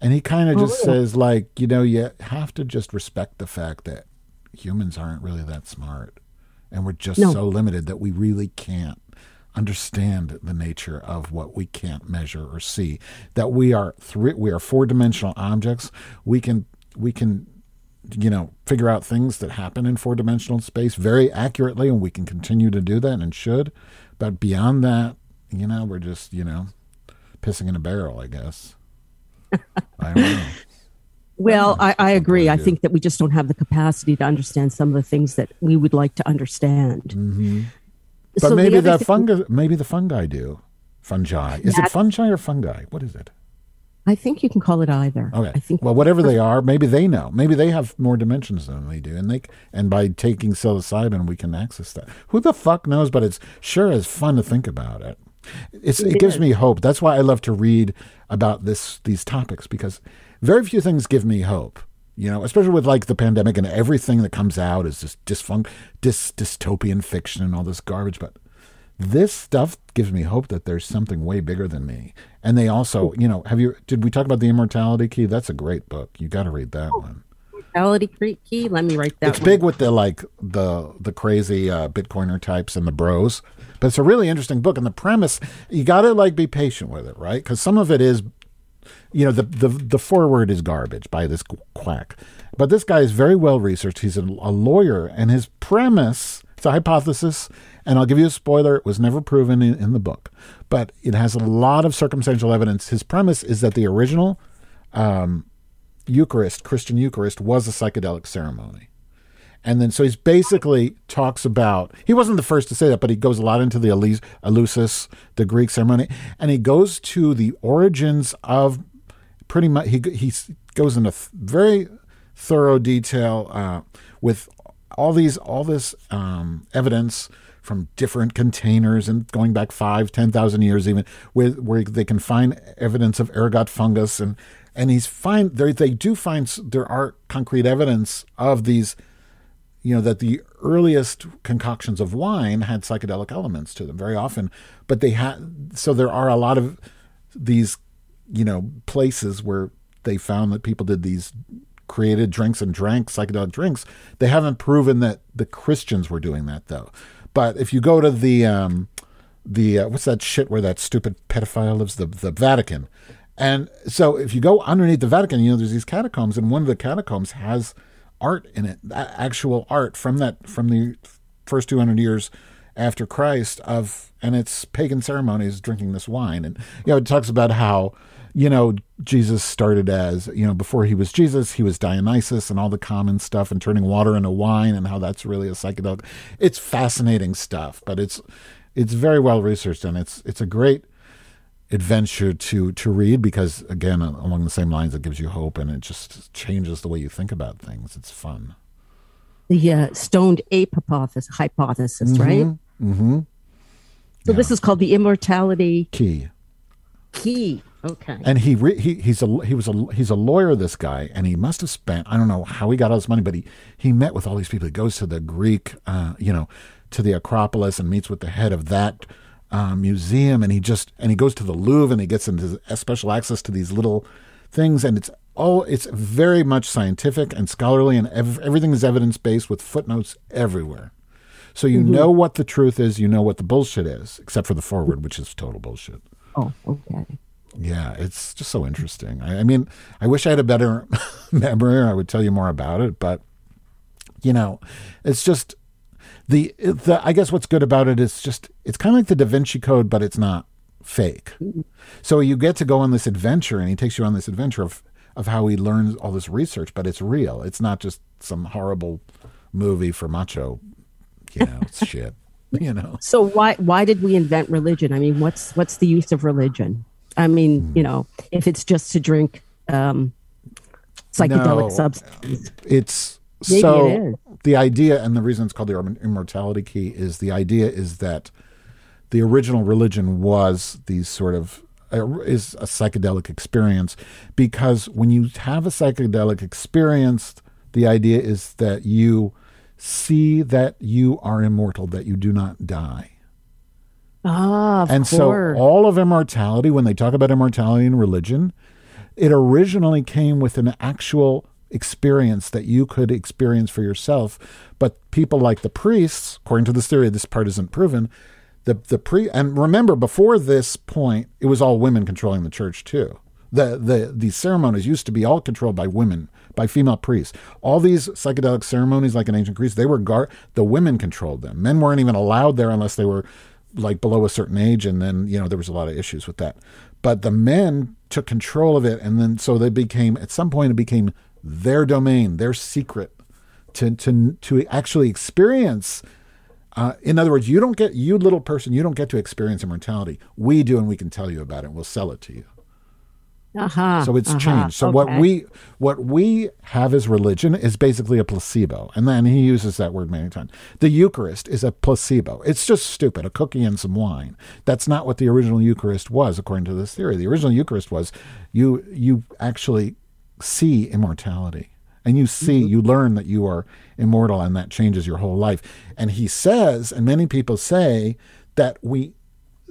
and he kind of just says like you know you have to just respect the fact that humans aren't really that smart, and we're just No. so limited that we really can't understand the nature of what we can't measure or see that we are three we are four dimensional objects we can we can you know figure out things that happen in four dimensional space very accurately and we can continue to do that and should but beyond that you know we're just you know pissing in a barrel i guess i don't know [LAUGHS] Well, I, I agree. I think that we just don't have the capacity to understand some of the things that we would like to understand. Mm-hmm. But So maybe the fungi maybe the fungi do fungi is it fungi or fungi what is it I think you can call it either. Okay. I think well, whatever they are, maybe they know. Maybe they have more dimensions than we do, and they and by taking psilocybin, we can access that. Who the fuck knows? But it's sure is fun to think about it. It's it, gives me hope. That's why I love to read about this these topics because very few things give me hope. You know, especially with like the pandemic and everything that comes out is just dysfunct, dys, dystopian fiction and all this garbage. But this stuff gives me hope that there's something way bigger than me. And they also, you know, have you? Did we talk about the Immortality Key? That's a great book. You got to read that one. Mortality Cre- key. Let me write that. It's one. big with the like the the crazy uh, Bitcoiner types and the bros, but it's a really interesting book. And the premise, you got to like be patient with it, right? Because some of it is, you know, the the the forward is garbage by this quack, but this guy is very well researched. He's a, a lawyer, and his premise. It's a hypothesis, and I'll give you a spoiler. It was never proven in, in the book, but it has a lot of circumstantial evidence. His premise is that the original um, Eucharist, Christian Eucharist, was a psychedelic ceremony. And then, so he's basically talks about, he wasn't the first to say that, but he goes a lot into the Elus- Eleusis, the Greek ceremony, and he goes to the origins of pretty much, he, he goes into th- very thorough detail uh, with all these, all this um, evidence from different containers and going back five, ten thousand years, even with where they can find evidence of ergot fungus and and he's find they do find there are concrete evidence of these you know that the earliest concoctions of wine had psychedelic elements to them very often but they had so there are a lot of these you know places where they found that people did these created drinks and drank psychedelic drinks. They haven't proven that the Christians were doing that though. But if you go to the um, the uh, what's that shit where that stupid pedophile lives the the Vatican, and so if you go underneath the Vatican, you know there's these catacombs, and one of the catacombs has art in it, actual art from that from the first 200 years after Christ of and it's pagan ceremonies drinking this wine. And you know it talks about how you know Jesus started as you know before he was Jesus he was Dionysus and all the common stuff and turning water into wine and how that's really a psychedelic. It's fascinating stuff but it's it's very well researched and it's it's a great adventure to to read because again along the same lines it gives you hope and it just changes the way you think about things. It's fun. The uh, stoned ape hypothesis, hypothesis Mm-hmm. right? Hmm so this is called the immortality key. key. Okay. And he re- he he's a he was a he's a lawyer this guy and he must have spent I don't know how he got all this money but he he met with all these people. He goes to the Greek uh, you know to the Acropolis and meets with the head of that uh, museum and he just and he goes to the Louvre and he gets into special access to these little things and it's all it's very much scientific and scholarly and ev- everything is evidence based with footnotes everywhere. So you know what the truth is you know what the bullshit is except for the forward which is total bullshit. Oh okay. Yeah, it's just so interesting. I, I mean, I wish I had a better [LAUGHS] memory or I would tell you more about it, but you know, it's just the the I guess what's good about it is just it's kind of like the Da Vinci Code, but it's not fake. So you get to go on this adventure, and he takes you on this adventure of of how he learns all this research, but it's real. It's not just some horrible movie for macho, you know, [LAUGHS] shit. You know. so why why did we invent religion i mean what's what's the use of religion i mean Hmm. you know if it's just to drink um psychedelic No. substances it's Maybe so it is. The idea and the reason it's called the immortality key is the idea is that the original religion was these sort of uh, is a psychedelic experience because when you have a psychedelic experience the idea is that you see that you are immortal that you do not die ah and course. so all of immortality, when they talk about immortality in religion, it originally came with an actual experience that you could experience for yourself. But people like the priests, according to this theory, this part isn't proven. The the pre and remember before this point, it was all women controlling the church too. The the these ceremonies used to be all controlled by women, by female priests. All these psychedelic ceremonies, like in ancient Greece, they were gar- the women controlled them. Men weren't even allowed there unless they were like below a certain age, and then you know there was a lot of issues with that. But the men took control of it, and then so they became at some point it became their domain, their secret to to to actually experience. Uh, in other words, you don't get you little person, you don't get to experience immortality. We do, and we can tell you about it. We'll sell it to you. uh-huh, So it's uh-huh, changed. So what we what we have as religion is basically a placebo, and then he uses that word many times. The Eucharist is a placebo. It's just stupid, a cookie and some wine. That's not what the original Eucharist was, according to this theory. The original Eucharist was you you actually see immortality, and you see Mm-hmm. you learn that you are immortal, and that changes your whole life. And he says, and many people say that we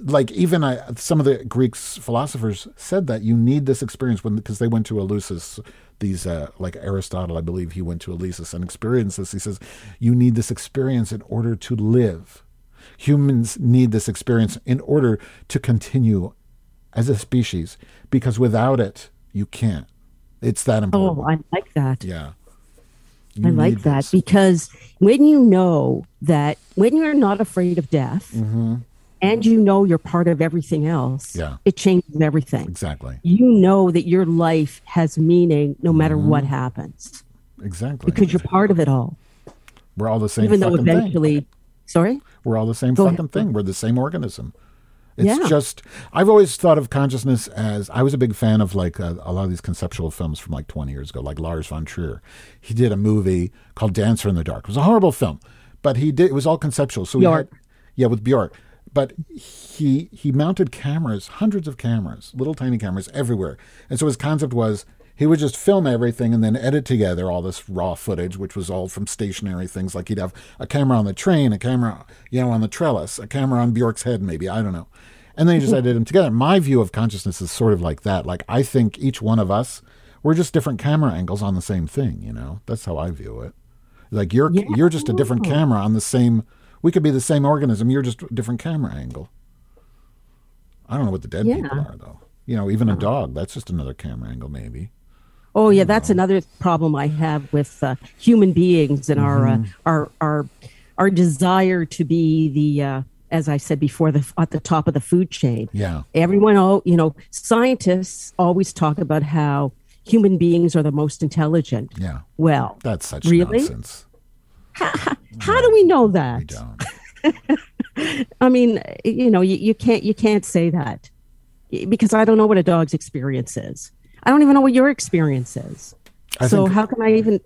like even I, some of the Greek philosophers said that you need this experience when because they went to Eleusis. These uh, like Aristotle, I believe he went to Eleusis and experienced this. He says you need this experience in order to live. Humans need this experience in order to continue as a species because without it you can't. It's that important. oh i like that yeah. I like that this. because when you know that when you're not afraid of death and you know you're part of everything else, Mm-hmm. Yeah. it changes everything. Exactly. You know that your life has meaning no matter Mm-hmm. what happens Exactly. because you're part of it all. We're all the same Even though fucking thing. eventually, sorry? We're all the same Go fucking ahead. thing. We're the same organism. It's Yeah. just I've always thought of consciousness as I was a big fan of like a, a lot of these conceptual films from like 20 years ago, like Lars von Trier. He did a movie called Dancer in the Dark. It was a horrible film, but he did it was all conceptual. So Bjork. had, yeah, with Bjork. But he he mounted cameras, hundreds of cameras, little tiny cameras everywhere. And so his concept was he would just film everything and then edit together all this raw footage, which was all from stationary things. Like he'd have a camera on the train, a camera, you know, on the trellis, a camera on Bjork's head, maybe I don't know. And then he just hmm. edited them together. My view of consciousness is sort of like that. Like I think each one of us, we're just different camera angles on the same thing. You know, that's how I view it. Like you're Yeah. you're just a different camera on the same. We could be the same organism. You're just a different camera angle. I don't know what the dead people are though. You know, even a uh-huh. dog. That's just another camera angle, maybe. Oh yeah, that's another problem I have with uh, human beings and our uh, Mm-hmm. our our our desire to be the uh, as I said before the at the top of the food chain. Yeah. Everyone, oh, you know, scientists always talk about how human beings are the most intelligent. Yeah. Well, That's such Really? nonsense. how do we know that? We don't. [LAUGHS] I mean, you know, you, you can't you can't say that because I don't know what a dog's experience is. I don't even know what your experience is. I so think- how can I even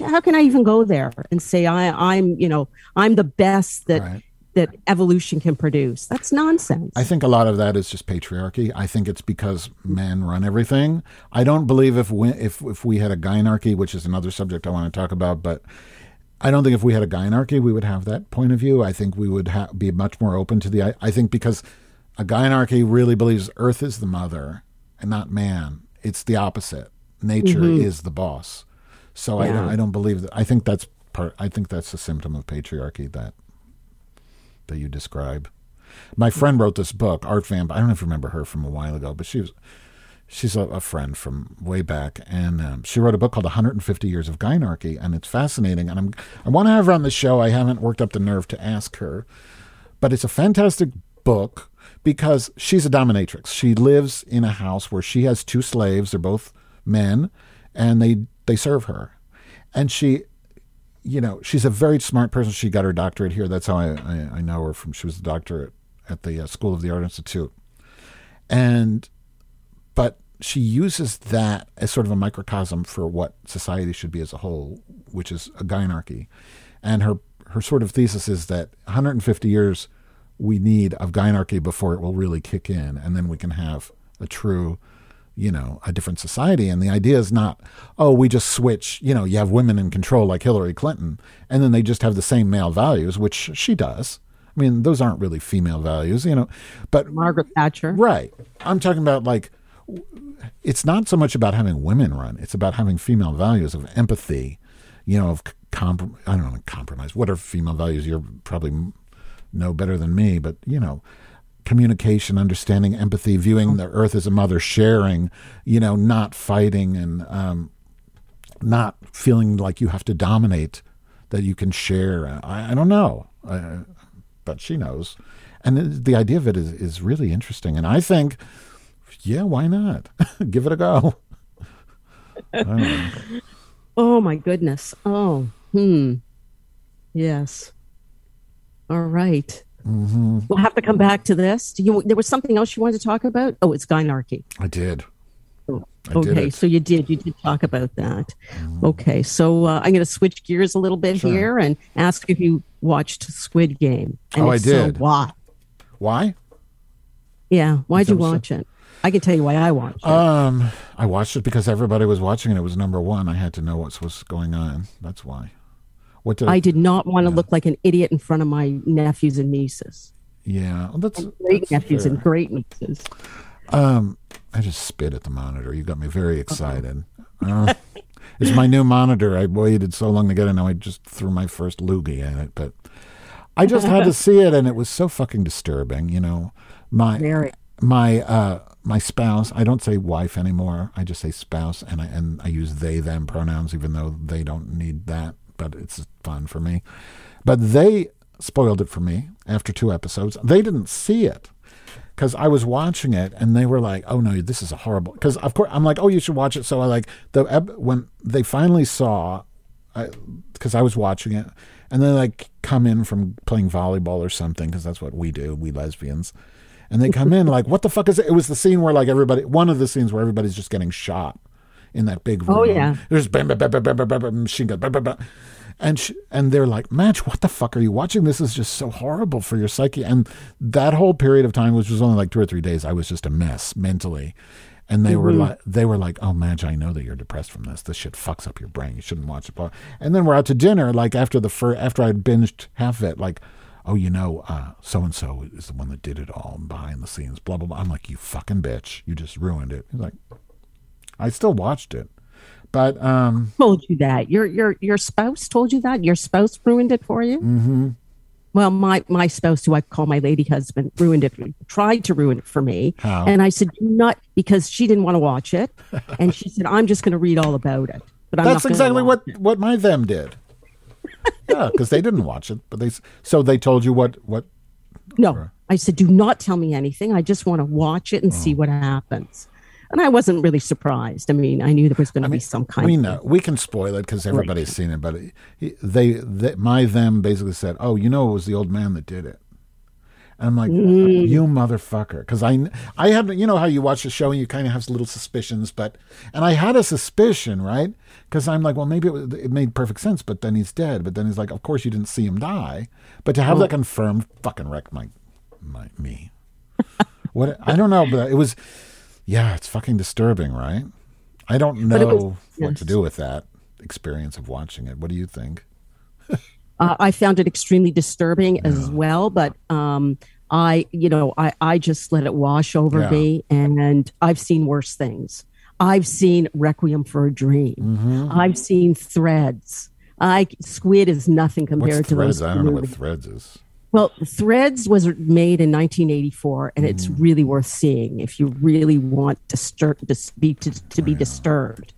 how can I even go there and say I I'm you know I'm the best that Right. that evolution can produce? That's nonsense. I think a lot of that is just patriarchy. I think it's because men run everything. I don't believe if we, if if we had a gynarchy, which is another subject I want to talk about, but I don't think if we had a gynarchy we would have that point of view. I think we would ha- be much more open to the. I, I think because a gynarchy really believes Earth is the mother and not man. It's the opposite. Nature is the boss. So I, don't, I don't believe that. I think that's part. I think that's a symptom of patriarchy that that you describe. My friend wrote this book, Art Vamp. I don't know if you remember her from a while ago, but she was she's a, a friend from way back, and um, she wrote a book called 150 Years of Gynarchy, and it's fascinating. And I'm I want to have her on the show. I haven't worked up the nerve to ask her, but it's a fantastic book because she's a dominatrix. She lives in a house where she has two slaves. They're both men, and they they serve her, and she you know, she's a very smart person. She got her doctorate here. That's how I, I, I know her from. She was a doctorate at the uh, School of the Art Institute. And, but she uses that as sort of a microcosm for what society should be as a whole, which is a gynarchy. And her, her sort of thesis is that 150 years we need of gynarchy before it will really kick in. And then we can have a true you know, a different society. And the idea is not, oh, we just switch, you know, you have women in control like Hillary Clinton, and then they just have the same male values, which she does. I mean, those aren't really female values, you know, but Margaret Thatcher. right. I'm talking about like, it's not so much about having women run, it's about having female values of empathy, you know, of comp- I don't know, compromise. What are female values? You're probably know better than me, but, you know, communication, understanding, empathy, viewing the earth as a mother, sharing, you know, not fighting and um, not feeling like you have to dominate, that you can share. I, I don't know, uh, but she knows. And the- idea of it is, is really interesting. And I think, yeah, why not? [LAUGHS] Give it a go. I. [LAUGHS] Oh my goodness. Oh, hmm. Yes. All right. Mm-hmm. We'll have to come back to this. Do you? There was something else you wanted to talk about. Oh, it's gynarchy. I did. I did Okay. Mm-hmm. so you did. You did talk about that. Okay, so uh, I'm going to switch gears a little bit Sure. here and ask if you watched Squid Game. And Oh, I did. So, why? Why? Yeah, why'd you that so? watch it? I can tell you why I watched it. Um, I watched it because everybody was watching it. It was number one. I had to know what was going on. That's why. What did I did not want to look like an idiot in front of my nephews and nieces. Yeah, well, that's, Great that's nephews fair. and great nieces. Um, I just spit at the monitor. You got me very excited. Uh, [LAUGHS] it's my new monitor. I waited so long to get it. Now I just threw my first loogie at it, but I just had to [LAUGHS] see it, and it was so fucking disturbing. You know, my Very. my uh my spouse. I don't say wife anymore. I just say spouse, and I and I use they them pronouns, even though they don't need that. But it's fun for me. But they spoiled it for me after two episodes. They didn't see it because I was watching it and they were like, "Oh no, this is a horrible." Because of course I'm like, "Oh, you should watch it." So I like the when they finally saw, because I, was watching it, and they like come in from playing volleyball or something because that's what we do, we lesbians, and they come in like, "What the fuck is it?" It was the scene where like everybody, one of the scenes where everybody's just getting shot in that big oh, room. Oh, yeah. there's bam bam bam bam bam bam bam, machine gun, bam, bam, bam. And sh- and they're like, Madge, what the fuck are you watching? This is just so horrible for your psyche. And that whole period of time, which was only like two or three days, I was just a mess mentally. And they were mm-hmm. like, they were like, oh, Madge, I know that you're depressed from this. This shit fucks up your brain. You shouldn't watch it. And then we're out to dinner. Like after the fir- after I'd binged half of it, like, oh, you know, so and so is the one that did it all behind the scenes. Blah blah blah. I'm like, you fucking bitch. You just ruined it. He's like, I still watched it, but um, told you that your your your spouse told you that your spouse ruined it for you. Mm-hmm. Well, my my spouse, who I call my lady husband, ruined it. Tried to ruin it for me, How? and I said, "Do not," because she didn't want to watch it, and she said, "I'm just going to read all about it." But I'm that's exactly what what my them did. [LAUGHS] yeah, because they didn't watch it, but they so they told you what what. No, I said, do not tell me anything. I just want to watch it and see Oh. what happens. And I wasn't really surprised. I mean, I knew there was going to be some kind We of. know we can spoil it because everybody's seen it, but he, they, they my them basically said, "Oh, you know, it was the old man that did it." And I'm like, Mm. "You motherfucker!" Because I I have you know how you watch the show and you kind of have little suspicions, but and I had a suspicion, right? Because I'm like, well, maybe it, it made perfect sense, but then he's dead. But then he's like, of course you didn't see him die, but to have that confirmed, fucking wrecked my my me. [LAUGHS] what I don't know, but it was, yeah, it's fucking disturbing, right? I don't know what to do with that experience of watching it. What do you think? [LAUGHS] Uh, I found it extremely disturbing as well, but um, I, you know, I, I just let it wash over Yeah. me, and I've seen worse things. I've seen Requiem for a Dream. Mm-hmm. I've seen Threads. I Squid is nothing What's compared to threads? those. I don't know what threads is. Well, Threads was made in 1984, and it's Mm. really worth seeing if you really want to stir, to be to, to be disturbed.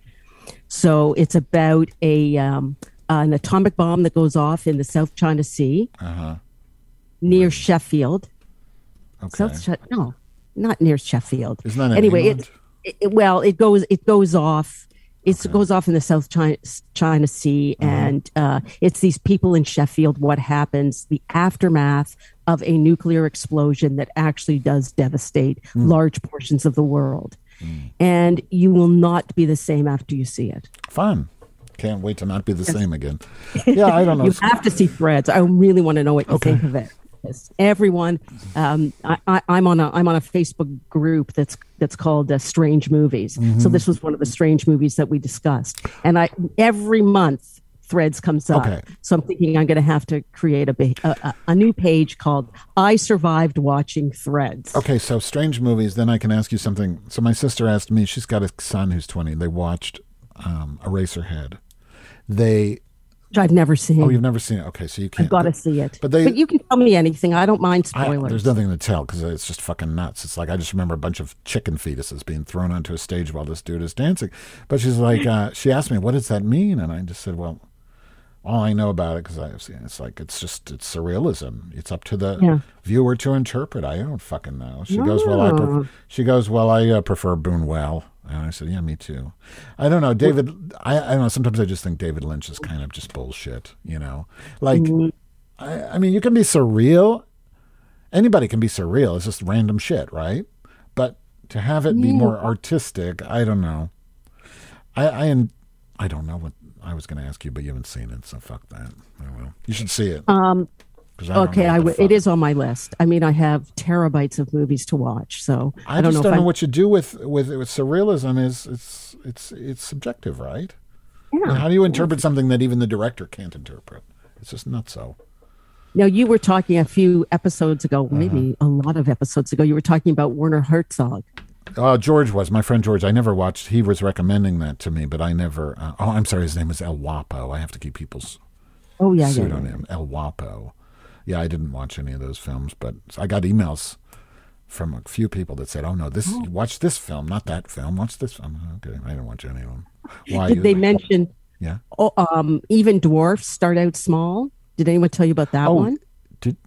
So it's about a um, an atomic bomb that goes off in the South China Sea near Sheffield. Okay. South Chi- no, not near Sheffield. Isn't that in anyway? It, it well, it goes it goes off. It goes off in the South China, China Sea, Uh-huh. and uh, it's these people in Sheffield. What happens? The aftermath of a nuclear explosion that actually does devastate Hmm. large portions of the world, and you will not be the same after you see it. Fun. Can't wait to not be the same again. Yeah, I don't [LAUGHS] know. You have to see Threads. I really want to know what you think of it. Yes. Everyone, um, I, I, I'm on a I'm on a Facebook group that's that's called uh, Strange Movies. Mm-hmm. So this was one of the strange movies that we discussed, and I every month Threads comes up. Okay. So I'm thinking I'm going to have to create a, a a new page called "I Survived Watching Threads." Okay, so strange movies. Then I can ask you something. So my sister asked me. She's got a son who's twenty. They watched um, Eraserhead. They. Which I've never seen. Oh, you've never seen it. Okay, so you can't. I've got to see it. But they. you can tell me anything. I don't mind I, spoilers. there's nothing to tell because it's just fucking nuts. It's like I just remember a bunch of chicken fetuses being thrown onto a stage while this dude is dancing. But she's like, uh, she asked me, "What does that mean?" And I just said, "Well, all I know about it because I've seen it's like it's just it's surrealism. It's up to the Yeah. viewer to interpret. I don't fucking know." She goes, "Well, I pref- she goes, well, I uh, prefer Buñuel." And I said, "Yeah, me too." I don't know, David. I, I don't know. Sometimes I just think David Lynch is kind of just bullshit. You know, like I, I mean, you can be surreal. Anybody can be surreal. It's just random shit, right? But to have it be more artistic, I don't know. I I, I don't know what I was going to ask you, but you haven't seen it, so fuck that. Oh, well. You should see it. Um. Okay, I w- it is on my list. I mean, I have terabytes of movies to watch, so I, I, don't just know don't know what you do with with, with surrealism. Is it's it's it's subjective, right? Yeah. How do you interpret something that even the director can't interpret? It's just not so. Now, you were talking a few episodes ago, Uh-huh. maybe a lot of episodes ago. You were talking about Werner Herzog. Uh, George was my friend George. I never watched. He was recommending that to me, but I never. Uh, oh, I'm sorry. His name is El Wapo. I have to keep people's Oh yeah, yeah, yeah. pseudonym. El Wapo. Yeah, I didn't watch any of those films, but I got emails from a few people that said, "Oh no, this watch this film, not that film. Watch this film." Okay, I didn't watch any of them. Why? Did they mention? Yeah. Oh, um, even dwarfs start out small. Did anyone tell you about that Oh, one? Did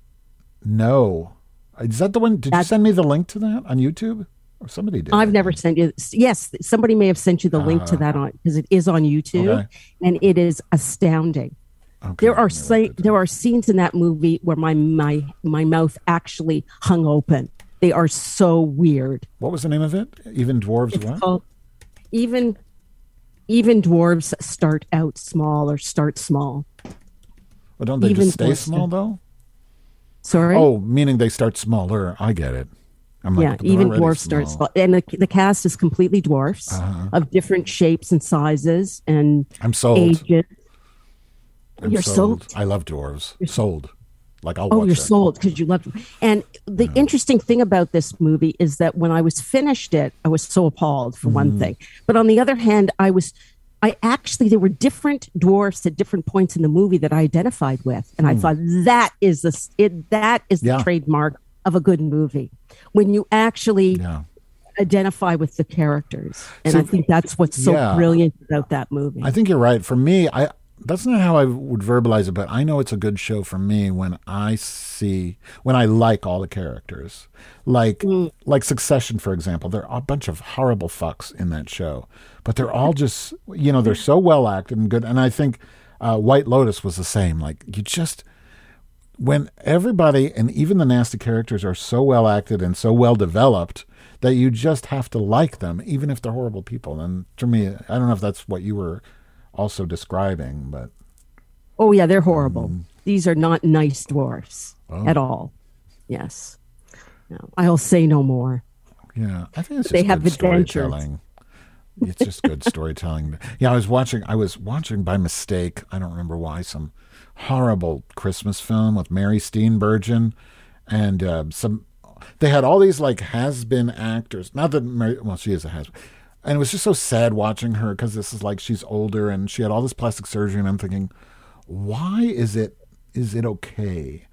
no? Is that the one? Did you send me the link to that on YouTube? Or somebody did. I've never sent you. Yes, somebody may have sent you the link to that on because it is on YouTube. Okay. and it is astounding. Okay, There are sa- there are scenes in that movie where my my my mouth actually hung open. They are so weird. What was the name of it? Even dwarves. It's what? called even even dwarves start out small or start small. Well, don't they even just stay dwarves small though? Sorry. Oh, meaning they start smaller. I get it. I'm like, yeah, they're even dwarfs start small, and the, the cast is completely dwarfs Uh-huh. of different shapes and sizes and I'm sold. ages. I'm You're sold. I love dwarves. You're Sold. Like I'll Oh, you're sold because you loved it. And the interesting thing about this movie is that when I was finished it, I was so appalled for Mm-hmm. one thing. But on the other hand, I was, I actually there were different dwarfs at different points in the movie that I identified with, and I thought that is the it that is the. Yeah. trademark of a good movie when you actually Yeah. identify with the characters, and See, I think that's what's so yeah. brilliant about that movie. I think you're right. For me, I that's not how I would verbalize it, but I know it's a good show for me when I see when I like all the characters. Like like Succession, for example. There are a bunch of horrible fucks in that show, but they're all just you know they're so well acted and good. And I think uh, White Lotus was the same. Like you just when everybody and even the nasty characters are so well acted and so well developed that you just have to like them, even if they're horrible people. And to me, I don't know if that's what you were also describing, but oh yeah, they're horrible. Mm. These are not nice dwarfs Oh. at all. Yes, no, I'll say no more. yeah, I think it's just They have good adventures. It's just good [LAUGHS] storytelling. Yeah, I was watching. I was watching by mistake. I don't remember why. Some horrible Christmas film with Mary Steenburgen, and uh, some. They had all these like has-been actors. Not that Mary. Well, she is a has. And it was just so sad watching her because this is like she's older and she had all this plastic surgery, and I'm thinking, why is it is it okay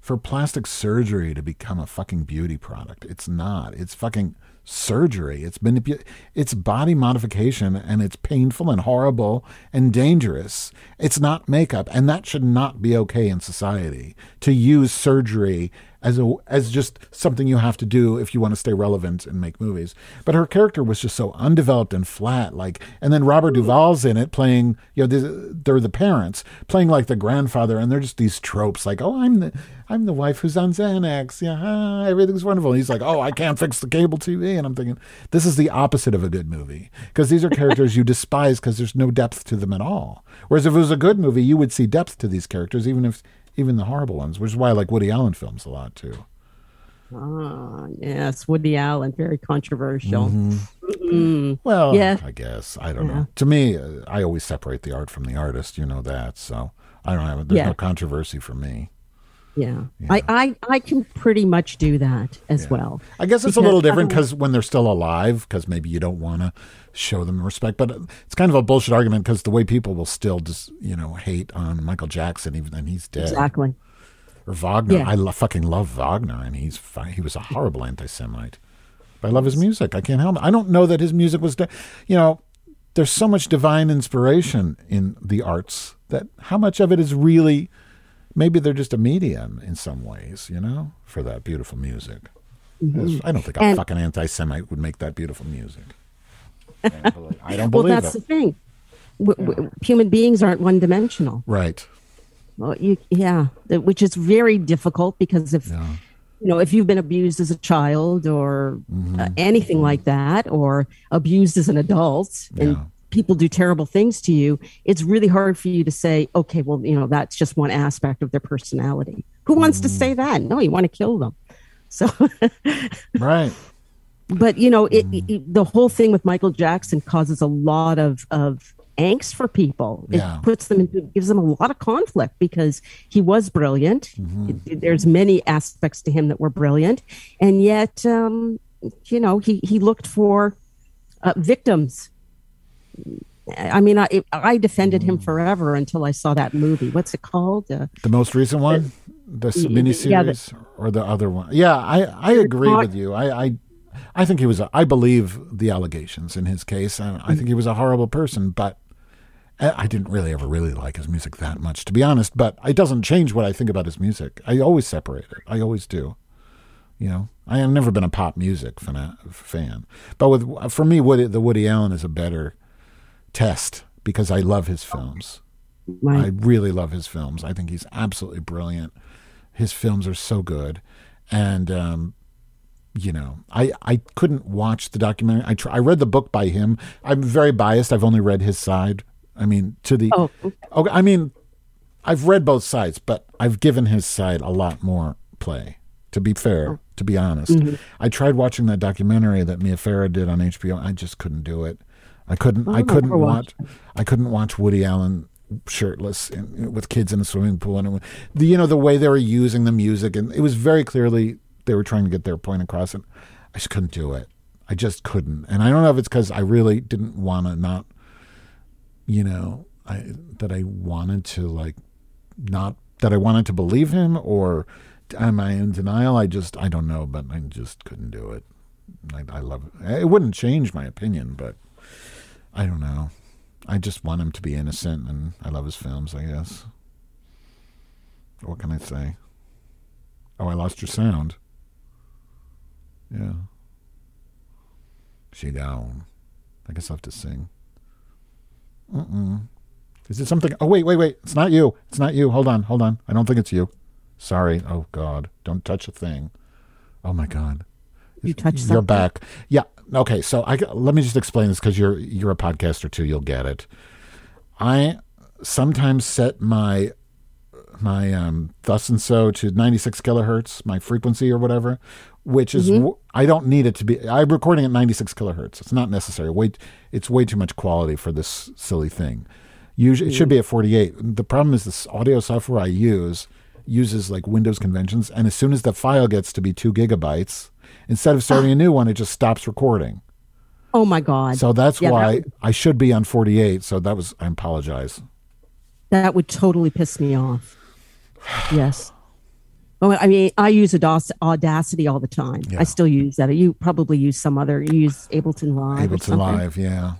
for plastic surgery to become a fucking beauty product? It's not. It's fucking surgery. It's manipu- It's body modification, and it's painful and horrible and dangerous. It's not makeup, and that should not be okay in society to use surgery as a as just something you have to do if you want to stay relevant and make movies. But her character was just so undeveloped and flat. Like, and then Robert Duvall's in it playing. You know, they're- the parents playing like the grandfather, and they're just these tropes. Like, oh, I'm the I'm the wife who's on Xanax. Yeah, ah, everything's wonderful. And he's like, oh, I can't fix the cable TV, and I'm thinking this is the opposite of a good movie because these are characters you despise because there's no depth to them at all. Whereas if it was a good movie, you would see depth to these characters, even if even the horrible ones, which is why I like Woody Allen films a lot too. Ah, yes, Woody Allen, very controversial. Mm-hmm. Well, Yeah. I guess I don't know. To me, uh, I always separate the art from the artist. You know that, so I don't have. There's Yeah. no controversy for me. Yeah, I, I I can pretty much do that as well. I guess it's a little different because when they're still alive, because maybe you don't want to show them respect. But it's kind of a bullshit argument because the way people will still just you know hate on Michael Jackson even then he's dead Exactly. or Wagner. Yeah. I lo- fucking love Wagner and he's fi- he was a horrible anti-Semite. But I love his music. I can't help it. I don't know that his music was, di- you know, there's so much divine inspiration in the arts that how much of it is really maybe they're just a medium in some ways, you know, for that beautiful music. Mm-hmm. I don't think a And- fucking anti-Semite would make that beautiful music. I don't believe, Well, that's it. the thing. W- w- human beings aren't one dimensional. Right. Well, you, yeah, which is very difficult because if Yeah. you know if you've been abused as a child or Mm-hmm. uh, anything like that, or abused as an adult, and people do terrible things to you, it's really hard for you to say, okay, well, you know, that's just one aspect of their personality. Who wants Mm. to say that? No, you want to kill them. So, [LAUGHS] Right. But you know, it, it, the whole thing with Michael Jackson causes a lot of of angst for people. Yeah. It puts them into gives them a lot of conflict because he was brilliant. Mm-hmm. There's many aspects to him that were brilliant, and yet, um, you know, he he looked for uh, victims. I mean, I I defended Mm. him forever until I saw that movie. What's it called? Uh, The most recent one, the y- miniseries, yeah, the- or the other one? Yeah, I I agree not- with you. I I, I think he was. A, I believe the allegations in his case, and I think he was a horrible person. But I I didn't really ever really like his music that much, to be honest. But it doesn't change what I think about his music. I always separate it. I always do. You know, I have never been a pop music fan, but with for me, Woody, the Woody Allen is a better test because I love his films. my I really love his films. I think he's absolutely brilliant. His films are so good, and um, you know, I I couldn't watch the documentary. I try, I read the book by him. I'm very biased. I've only read his side. I mean, to the Oh. okay. I mean, I've read both sides, but I've given his side a lot more play. To be fair, to be honest, Mm-hmm. I tried watching that documentary that Mia Farrow did on HBO. I just couldn't do it. I couldn't. I Oh, couldn't never watch. I couldn't watch Woody Allen shirtless and, with kids in a swimming pool, and it, the, you know the way they were using the music, and it was very clearly they were trying to get their point across, and I just couldn't do it. I just couldn't, and I don't know if it's because I really didn't want to not, you know, I that I wanted to like not that I wanted to believe him or am I in denial? I just I don't know, but I just couldn't do it. I, I love it. It wouldn't change my opinion, but I don't know. I just want him to be innocent, and I love his films. I guess. What can I say? Oh, I lost your sound. Yeah. She down. I guess I'll have to sing. Mm-mm. Is it something? Oh, wait, wait, wait. It's not you. It's not you. Hold on, hold on. I don't think it's you. Sorry. Oh, God. Don't touch a thing. Oh, my God. You touch something. You're back. Yeah. Okay. So I let me just explain this because you're you're a podcaster too. You'll get it. I sometimes set my my um, thus and so to 96 kilohertz, my frequency or whatever, which is I don't need it to be. I'm recording at 96 kilohertz. It's not necessary. Wait, it's way too much quality for this silly thing. Usually, it should be at 48. The problem is this audio software I use uses like Windows conventions, and as soon as the file gets to be two gigabytes, instead of starting a new one, it just stops recording. Oh my God. So that's Yeah, that why would- I should be on 48. So that was. I apologize. That would totally piss me off. [SIGHS] Yes. Oh, I mean, I use Audac- Audacity all the time. Yeah. I still use that. You probably use some other. You use Ableton Live. or Ableton. Live, yeah.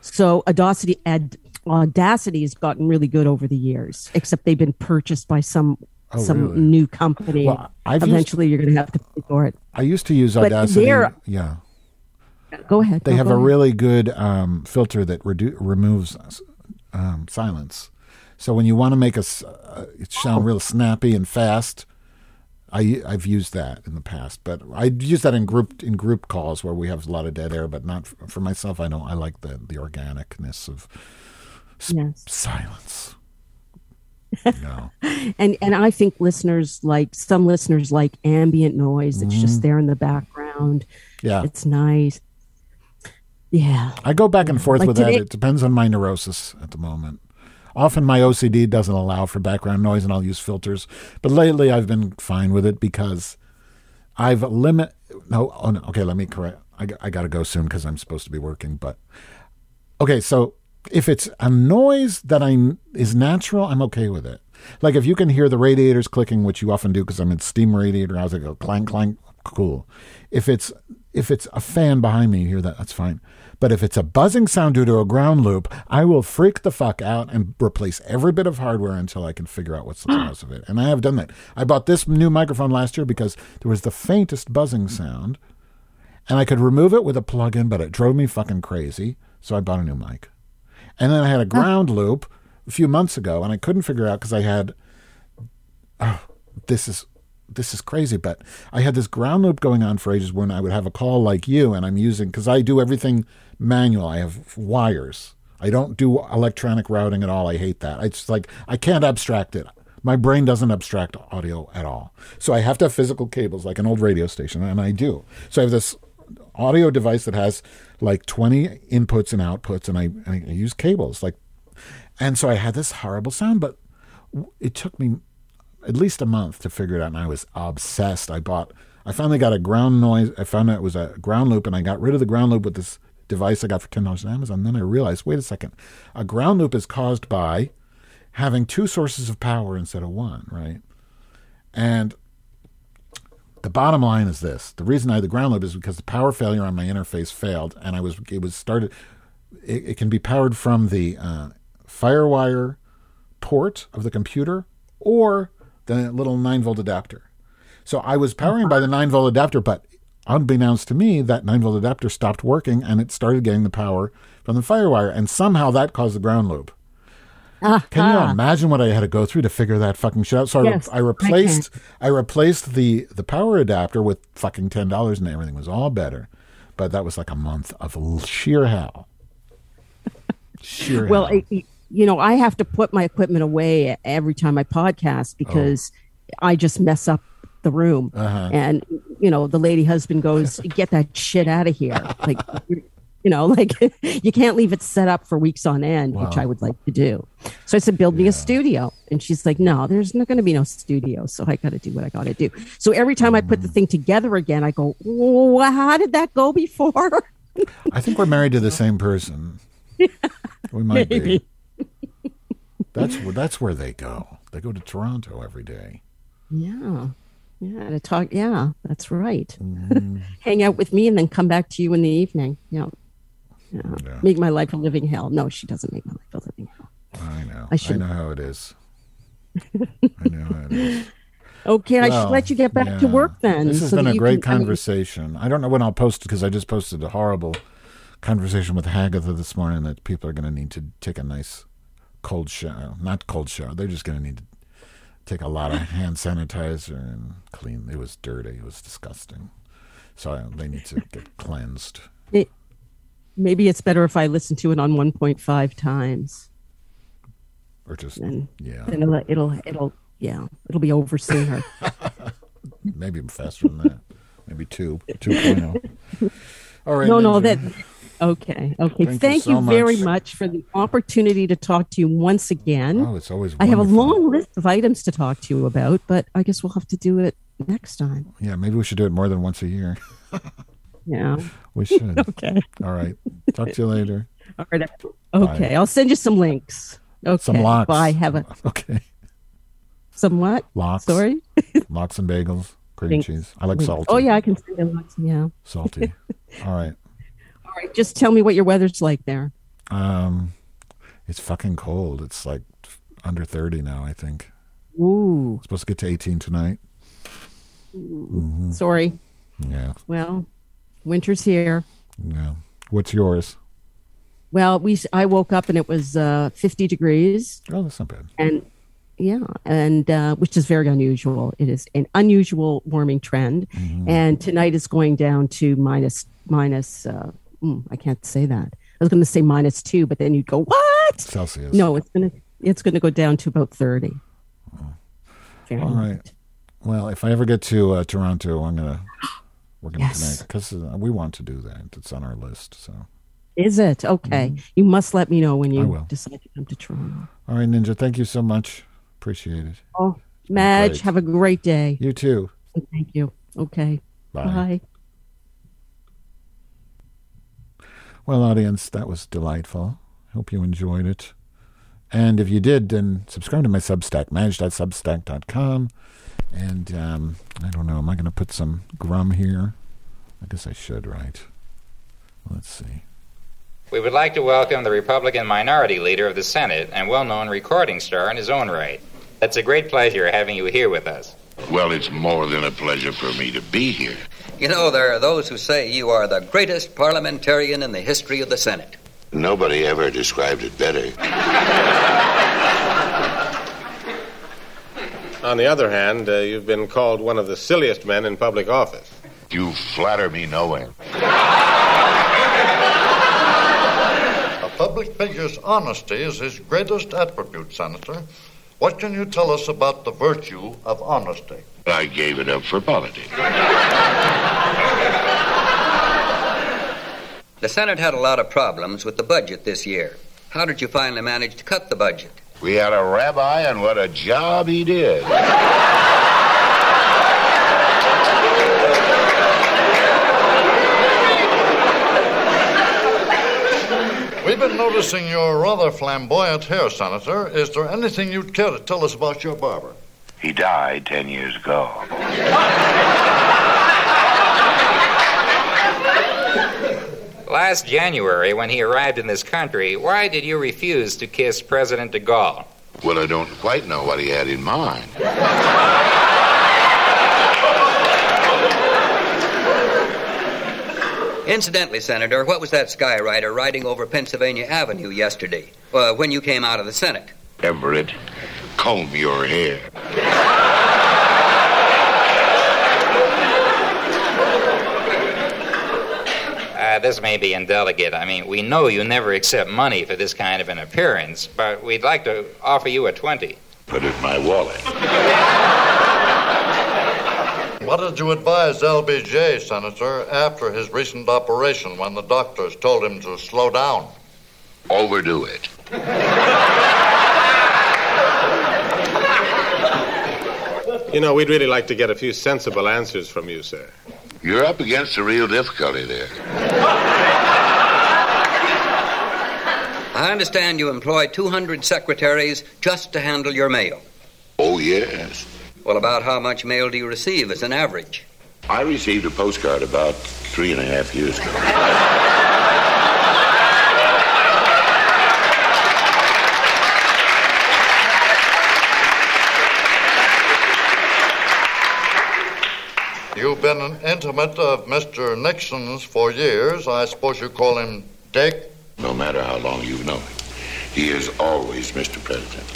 So Audacity, Ad, Audacity has gotten really good over the years. Except they've been purchased by some Oh, some really? new company. Well, I've used- Eventually, you're going to have to pay for it. I used to use Audacity. Yeah. Go ahead. They No, have a ahead. really good um, filter that redu- removes um, silence. So when you want to make a uh, it sound real snappy and fast, I I've used that in the past, but I use that in group in group calls where we have a lot of dead air. But not for myself. I don't. I like the the organicness of Yes. silence. [LAUGHS] No. and and I think listeners like some listeners like ambient noise. It's Mm-hmm. just there in the background. Yeah. It's nice. Yeah. I go back and forth Like with that. It depends on my neurosis at the moment. Often my OCD doesn't allow for background noise, and I'll use filters. But lately, I've been fine with it because I've limit. No, oh no. Okay, let me correct. I, I got to go soon because I'm supposed to be working. But okay, so if it's a noise that I is natural, I'm okay with it. Like if you can hear the radiators clicking, which you often do because I'm in steam radiator, I was like, go clank clank, cool. If it's if it's a fan behind me, you hear that, that's fine. But if it's a buzzing sound due to a ground loop, I will freak the fuck out and replace every bit of hardware until I can figure out what's the [GASPS] cause of it. And I have done that. I bought this new microphone last year because there was the faintest buzzing sound, and I could remove it with a plug-in, but it drove me fucking crazy. So I bought a new mic. And then I had a ground loop a few months ago, and I couldn't figure out because I had. Oh, this is this is crazy, but I had this ground loop going on for ages when I would have a call like you, and I'm using because I do everything manual. I have wires. I don't do electronic routing at all. I hate that. It's like I can't abstract it. My brain doesn't abstract audio at all. So I have to have physical cables like an old radio station, and I do. So I have this audio device that has like 20 inputs and outputs, and I, I use cables. Like, and so I had this horrible sound, but it took me at least a month to figure it out, and I was obsessed. I bought, I finally got a ground noise. I found out it was a ground loop, and I got rid of the ground loop with this device I got for ten dollars on Amazon. Then I realized, wait a second, a ground loop is caused by having two sources of power instead of one, right? And the bottom line is this: the reason I had the ground loop is because the power failure on my interface failed, and I was it was started. It, it can be powered from the uh, FireWire port of the computer or the little nine volt adapter. So I was powering by the nine volt adapter, but unbeknownst to me, that nine volt adapter stopped working, and it started getting the power from the FireWire, and somehow that caused the ground loop. Can you imagine what I had to go through to figure that fucking shit out? So I, re- Yes, I I replaced I, replaced the the power adapter with fucking ten dollars, and everything was all better. But that was like a month of sheer hell. [LAUGHS] Sheer Well, hell. it, you know, I have to put my equipment away every time I podcast because I just mess up the room. Uh-huh. And, you know, the lady husband goes, [LAUGHS] get that shit out of here. Like, you're, know, [LAUGHS] like you can't leave it set up for weeks on end, which I would like to do. So I said, build me a studio. And she's like, no, there's not going to be no studio. So I got to do what I got to do. So every time I Mm. put the thing together again, I go, well, how did that go before? [LAUGHS] I think we're married to the same person. We might be. That's where that's where they go. They go to Toronto every day. Yeah. Yeah. To talk. Yeah, that's right. Mm-hmm. [LAUGHS] Hang out with me and then come back to you in the evening. Yeah. Yeah. Yeah. Make my life a living hell. No, she doesn't make my life a living hell. I know. I I, should- know how it is. [LAUGHS] I know how it is. Okay, I should let you get back to work then. This has so been a great can- I mean, conversation. I, don't know when I'll post because I just posted a horrible conversation with Hagatha this morning that people are going to need to take a nice cold shower. Not cold shower. They're just going to need to take a lot of hand sanitizer and clean. It was dirty. It was disgusting. So I, they need to get cleansed. it- maybe it's better if I listen to it on 1.5 times. Or just, And yeah, then it'll, it'll, it'll, yeah, it'll be over sooner. [LAUGHS] maybe faster than that. Maybe two, 2.0. point oh. All right. no, no, that. Okay, okay. Thank you Thank, so you, very much. much for the opportunity to talk to you once again. Oh, it's always I have a long list of items to talk to you about, but I guess we'll have to do it next time. Yeah, maybe we should do it more than once a year. [LAUGHS] Yeah. We should. [LAUGHS] Okay. All right. Talk to you later. All right. Okay. I'll send you some links. Okay. Some locks. Bye. Have a [LAUGHS] Okay. some what? Locks. Sorry. Lox and bagels. Cream Links. cheese. I like salty. Oh yeah, I can send you locks. Yeah. Salty. All right. Right. Just tell me what your weather's like there. Um, it's fucking cold. It's like under 30 now, I think. Ooh. Supposed to get to 18 tonight. Sorry. Yeah. Well, winter's here. Yeah. What's yours? Well, we I woke up and it was uh, 50 degrees, Oh, that's not bad. and yeah, and uh, which is very unusual. It is an unusual warming trend, and tonight is going down to minus minus. Uh, mm, I can't say that. I was going to say minus two, but then you'd go what? Celsius. No, it's gonna it's gonna go down to about 30. Fahrenheit. All right. Well, if I ever get to uh, Toronto, I'm gonna [GASPS] we're gonna Yes. connect because uh, we want to do that. It's on our list. So, Is it okay? You must let me know when Mm-hmm. You decide to come to Toronto. all right, Ninja. Thank you so much. Appreciate it. Oh, Madge, have a great day. You too. Thank you. Okay. Bye. Bye. Well, audience, that was delightful. Hope you enjoyed it. And if you did, then subscribe to my Substack, Madge.substack.com. And um, I don't know, am I going to put some grum here? I guess I should, right? Let's see. We would like to welcome the Republican Minority Leader of the Senate and well known recording star in his own right. It's a great pleasure having you here with us. Well, it's more than a pleasure for me to be here. You know, there are those who say you are the greatest parliamentarian in the history of the Senate. Nobody ever described it better. On the other hand, uh, you've been called one of the silliest men in public office. You flatter me no end. A public figure's honesty is his greatest attribute, Senator. What can you tell us about the virtue of honesty? I gave it up for politics. The Senate had a lot of problems with the budget this year. How did you finally manage to cut the budget? We had a rabbi, and what a job he did. We've been noticing your rather flamboyant hair, Senator. Is there anything you'd care to tell us about your barber? He died ten years ago. [LAUGHS] Last January, when he arrived in this country, why did you refuse to kiss President de Gaulle? Well, I don't quite know what he had in mind. Incidentally, Senator, what was that skywriter riding over Pennsylvania Avenue yesterday uh, when you came out of the Senate? Everett, comb your hair. Uh, this may be indelicate. I mean, we know you never accept money for this kind of an appearance, but we'd like to offer you a 20. Put it in my wallet. What did you advise LBJ, Senator, after his recent operation when the doctors told him to slow down? Overdo it. You know, we'd really like to get a few sensible answers from you, sir. You're up against a real difficulty there. I understand you employ 200 secretaries just to handle your mail. Oh, yes. Well, about how much mail do you receive as an average? I received a postcard about three and a half years ago. You've been an intimate of Mr. Nixon's for years. I suppose you call him Dick? No matter how long you've known him, he is always Mr. President.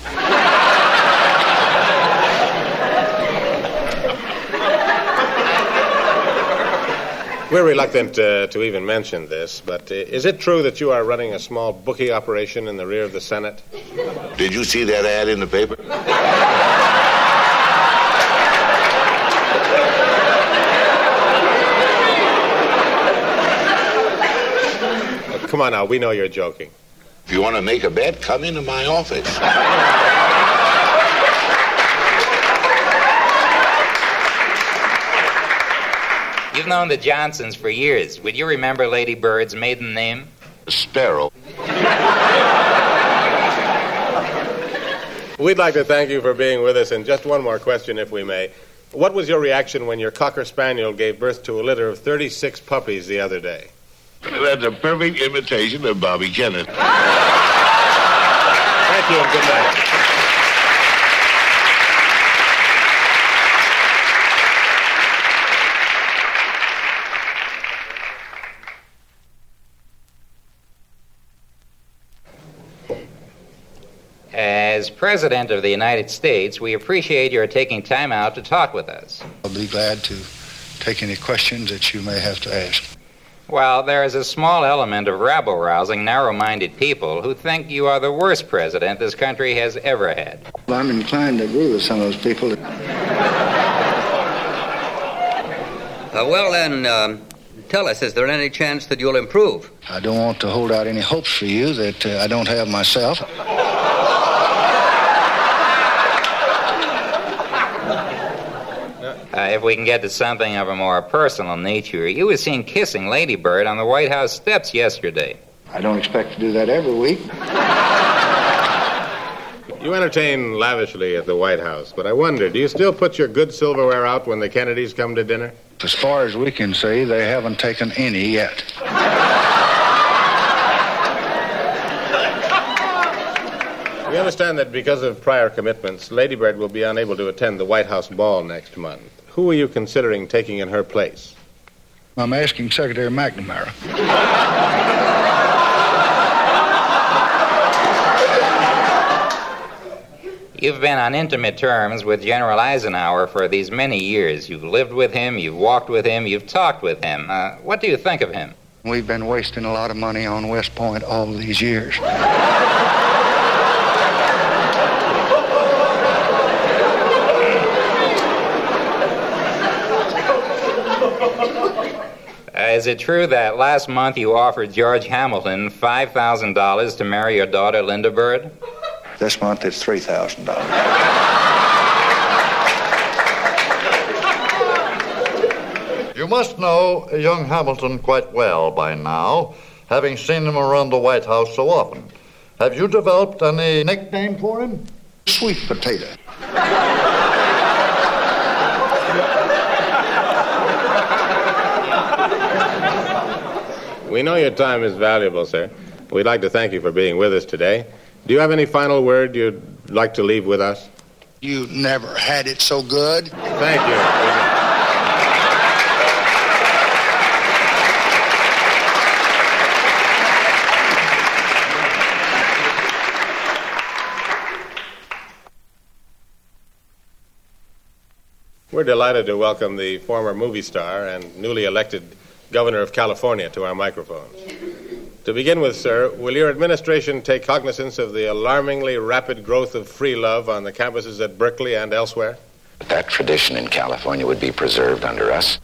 We're reluctant uh, to even mention this, but uh, is it true that you are running a small bookie operation in the rear of the Senate? Did you see that ad in the paper? Come on now, we know you're joking. If you want to make a bet, come into my office. You've known the Johnsons for years. Would you remember Lady Bird's maiden name? Sparrow. We'd like to thank you for being with us, and just one more question, if we may. What was your reaction when your Cocker Spaniel gave birth to a litter of 36 puppies the other day? That's a perfect imitation of Bobby Kennedy. Thank you, and good night. As President of the United States, we appreciate your taking time out to talk with us. I'll be glad to take any questions that you may have to ask. Well, there is a small element of rabble rousing, narrow minded people who think you are the worst president this country has ever had. Well, I'm inclined to agree with some of those people. Uh, well, then, um, tell us, is there any chance that you'll improve? I don't want to hold out any hopes for you that uh, I don't have myself. If we can get to something of a more personal nature, you were seen kissing Lady Bird on the White House steps yesterday. I don't expect to do that every week. You entertain lavishly at the White House, but I wonder, do you still put your good silverware out when the Kennedys come to dinner? As far as we can see, they haven't taken any yet. We understand that because of prior commitments, Lady Bird will be unable to attend the White House ball next month. Who are you considering taking in her place? I'm asking Secretary McNamara. You've been on intimate terms with General Eisenhower for these many years. You've lived with him, you've walked with him, you've talked with him. Uh, what do you think of him? We've been wasting a lot of money on West Point all these years. Is it true that last month you offered George Hamilton $5,000 to marry your daughter, Linda Bird? This month it's three thousand dollars. You must know young Hamilton quite well by now, having seen him around the White House so often. Have you developed any nickname for him? Sweet potato. We know your time is valuable, sir. We'd like to thank you for being with us today. Do you have any final word you'd like to leave with us? You never had it so good. Thank you. We're delighted to welcome the former movie star and newly elected governor of California to our microphones. To begin with, sir, will your administration take cognizance of the alarmingly rapid growth of free love on the campuses at Berkeley and elsewhere? That tradition in California would be preserved under us.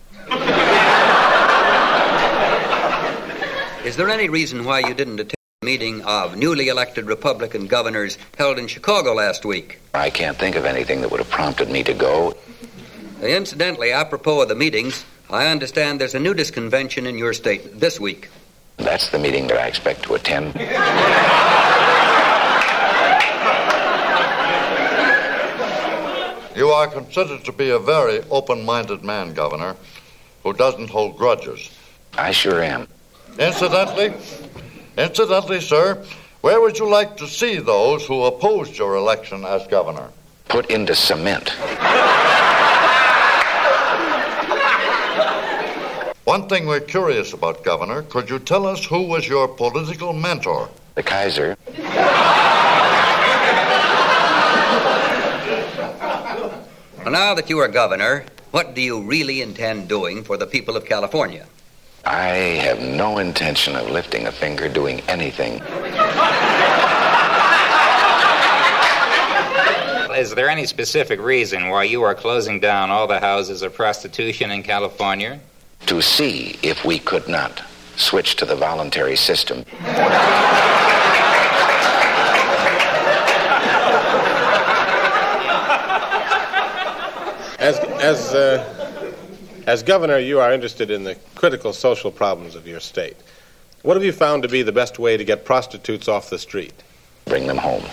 Is there any reason why you didn't attend the meeting of newly elected Republican governors held in Chicago last week? I can't think of anything that would have prompted me to go. Incidentally, apropos of the meetings, I understand there's a nudist convention in your state this week. That's the meeting that I expect to attend. You are considered to be a very open minded man, Governor, who doesn't hold grudges. I sure am. Incidentally, incidentally, sir, where would you like to see those who opposed your election as governor? Put into cement. One thing we're curious about, Governor, could you tell us who was your political mentor? The Kaiser. Well, now that you are governor, what do you really intend doing for the people of California? I have no intention of lifting a finger doing anything. Is there any specific reason why you are closing down all the houses of prostitution in California? To see if we could not switch to the voluntary system. As, as, uh, as governor, you are interested in the critical social problems of your state. What have you found to be the best way to get prostitutes off the street? Bring them home.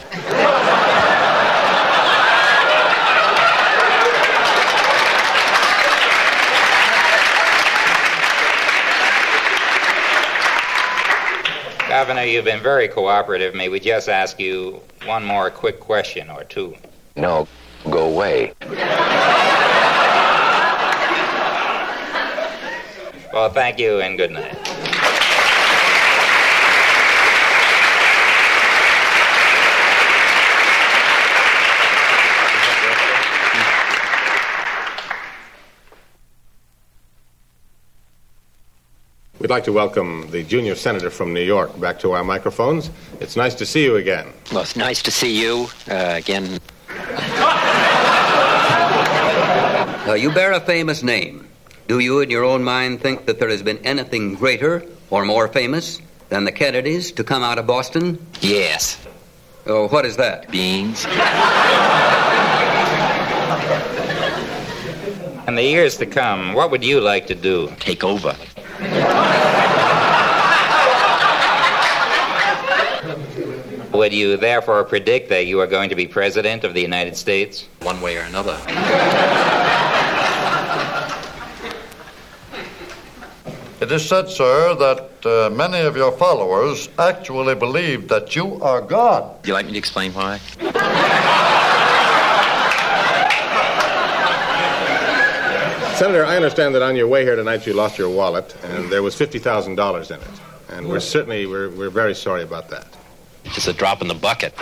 Governor, you've been very cooperative. May we just ask you one more quick question or two? No, go away. Well, thank you and good night. We'd like to welcome the junior senator from New York back to our microphones. It's nice to see you again. Well, it's nice to see you uh, again. Uh, you bear a famous name. Do you, in your own mind, think that there has been anything greater or more famous than the Kennedys to come out of Boston? Yes. Oh, what is that? Beans. In the years to come, what would you like to do? Take over. Would you therefore predict that you are going to be president of the United States? One way or another. It is said, sir, that uh, many of your followers actually believe that you are God. Do you like me to explain why? Senator, I understand that on your way here tonight you lost your wallet and there was $50,000 in it. And we're certainly, we're, we're very sorry about that. Just a drop in the bucket.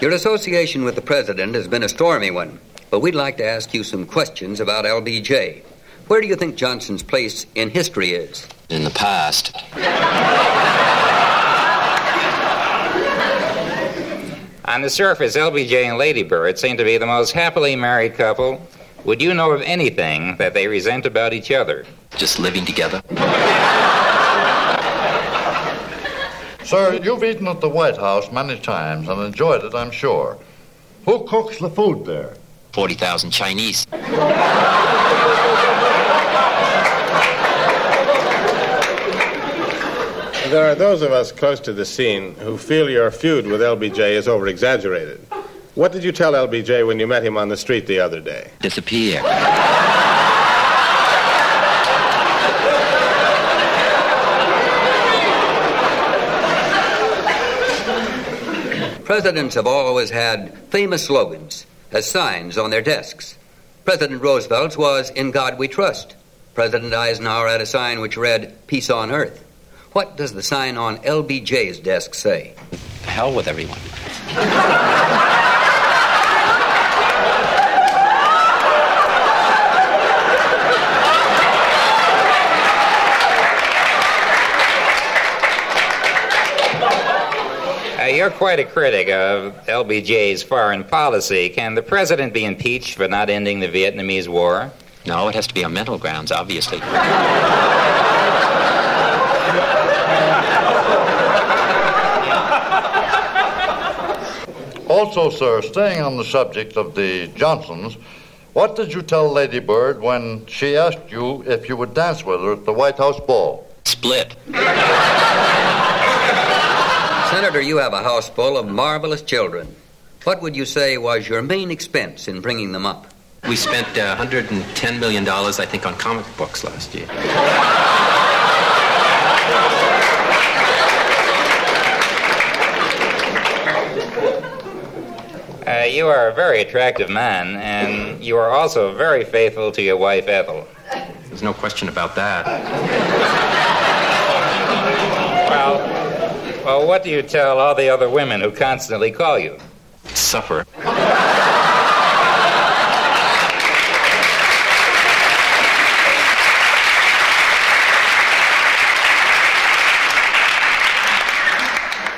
Your association with the president has been a stormy one, but we'd like to ask you some questions about LBJ. Where do you think Johnson's place in history is? In the past. On the surface, LBJ and Lady Bird seem to be the most happily married couple. Would you know of anything that they resent about each other? Just living together. Sir, you've eaten at the White House many times and enjoyed it, I'm sure. Who cooks the food there? 40,000 Chinese. There are those of us close to the scene who feel your feud with LBJ is over exaggerated. What did you tell LBJ when you met him on the street the other day? Disappear. Presidents have always had famous slogans as signs on their desks. President Roosevelt's was In God We Trust. President Eisenhower had a sign which read Peace on Earth. What does the sign on LBJ's desk say? The hell with everyone. Uh, you're quite a critic of LBJ's foreign policy. Can the president be impeached for not ending the Vietnamese War? No, it has to be on mental grounds, obviously. Also, sir, staying on the subject of the Johnsons, what did you tell Lady Bird when she asked you if you would dance with her at the White House ball? Split. Senator, you have a house full of marvelous children. What would you say was your main expense in bringing them up? We spent uh, $110 million, I think, on comic books last year. You are a very attractive man, and you are also very faithful to your wife, Ethel. There's no question about that. Well, well, what do you tell all the other women who constantly call you? Suffer.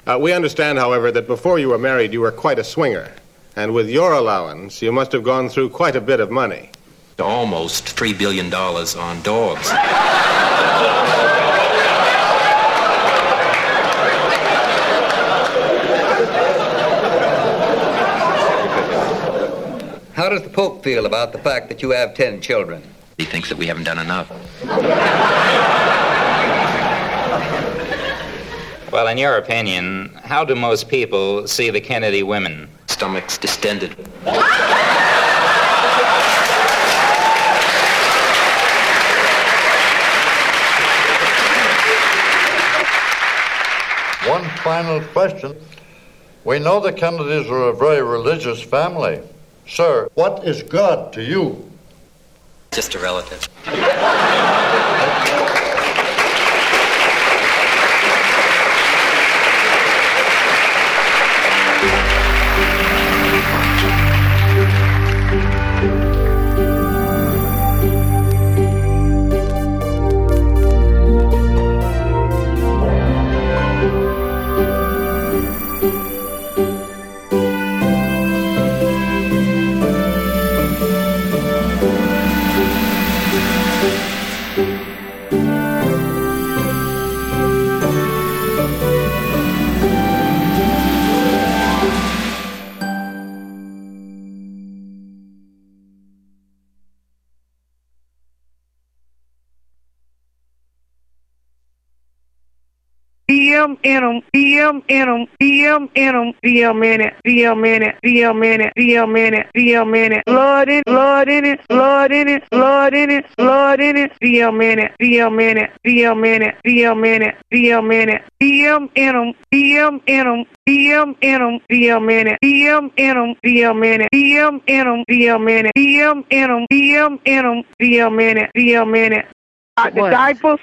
Uh, we understand, however, that before you were married, you were quite a swinger. And with your allowance, you must have gone through quite a bit of money. Almost $3 billion on dogs. How does the Pope feel about the fact that you have ten children? He thinks that we haven't done enough. Well, in your opinion, how do most people see the Kennedy women? Stomachs distended. One final question. We know the Kennedys are a very religious family. Sir, what is God to you? Just a relative. DM in them, DM in them, DM in them, DM in it, DM in it, DM in it, DM in it, DM in it, Lord in, Lord in it, Lord in it, Lord in it, Lord in it, DM in it, DM in it, DM in it, DM in it, DM in it, DM in them, DM in them, DM in them, DM in it, DM in them, DM in it, DM in them, DM in it, DM in them, DM in them, DM in it, DM in it. The diapers.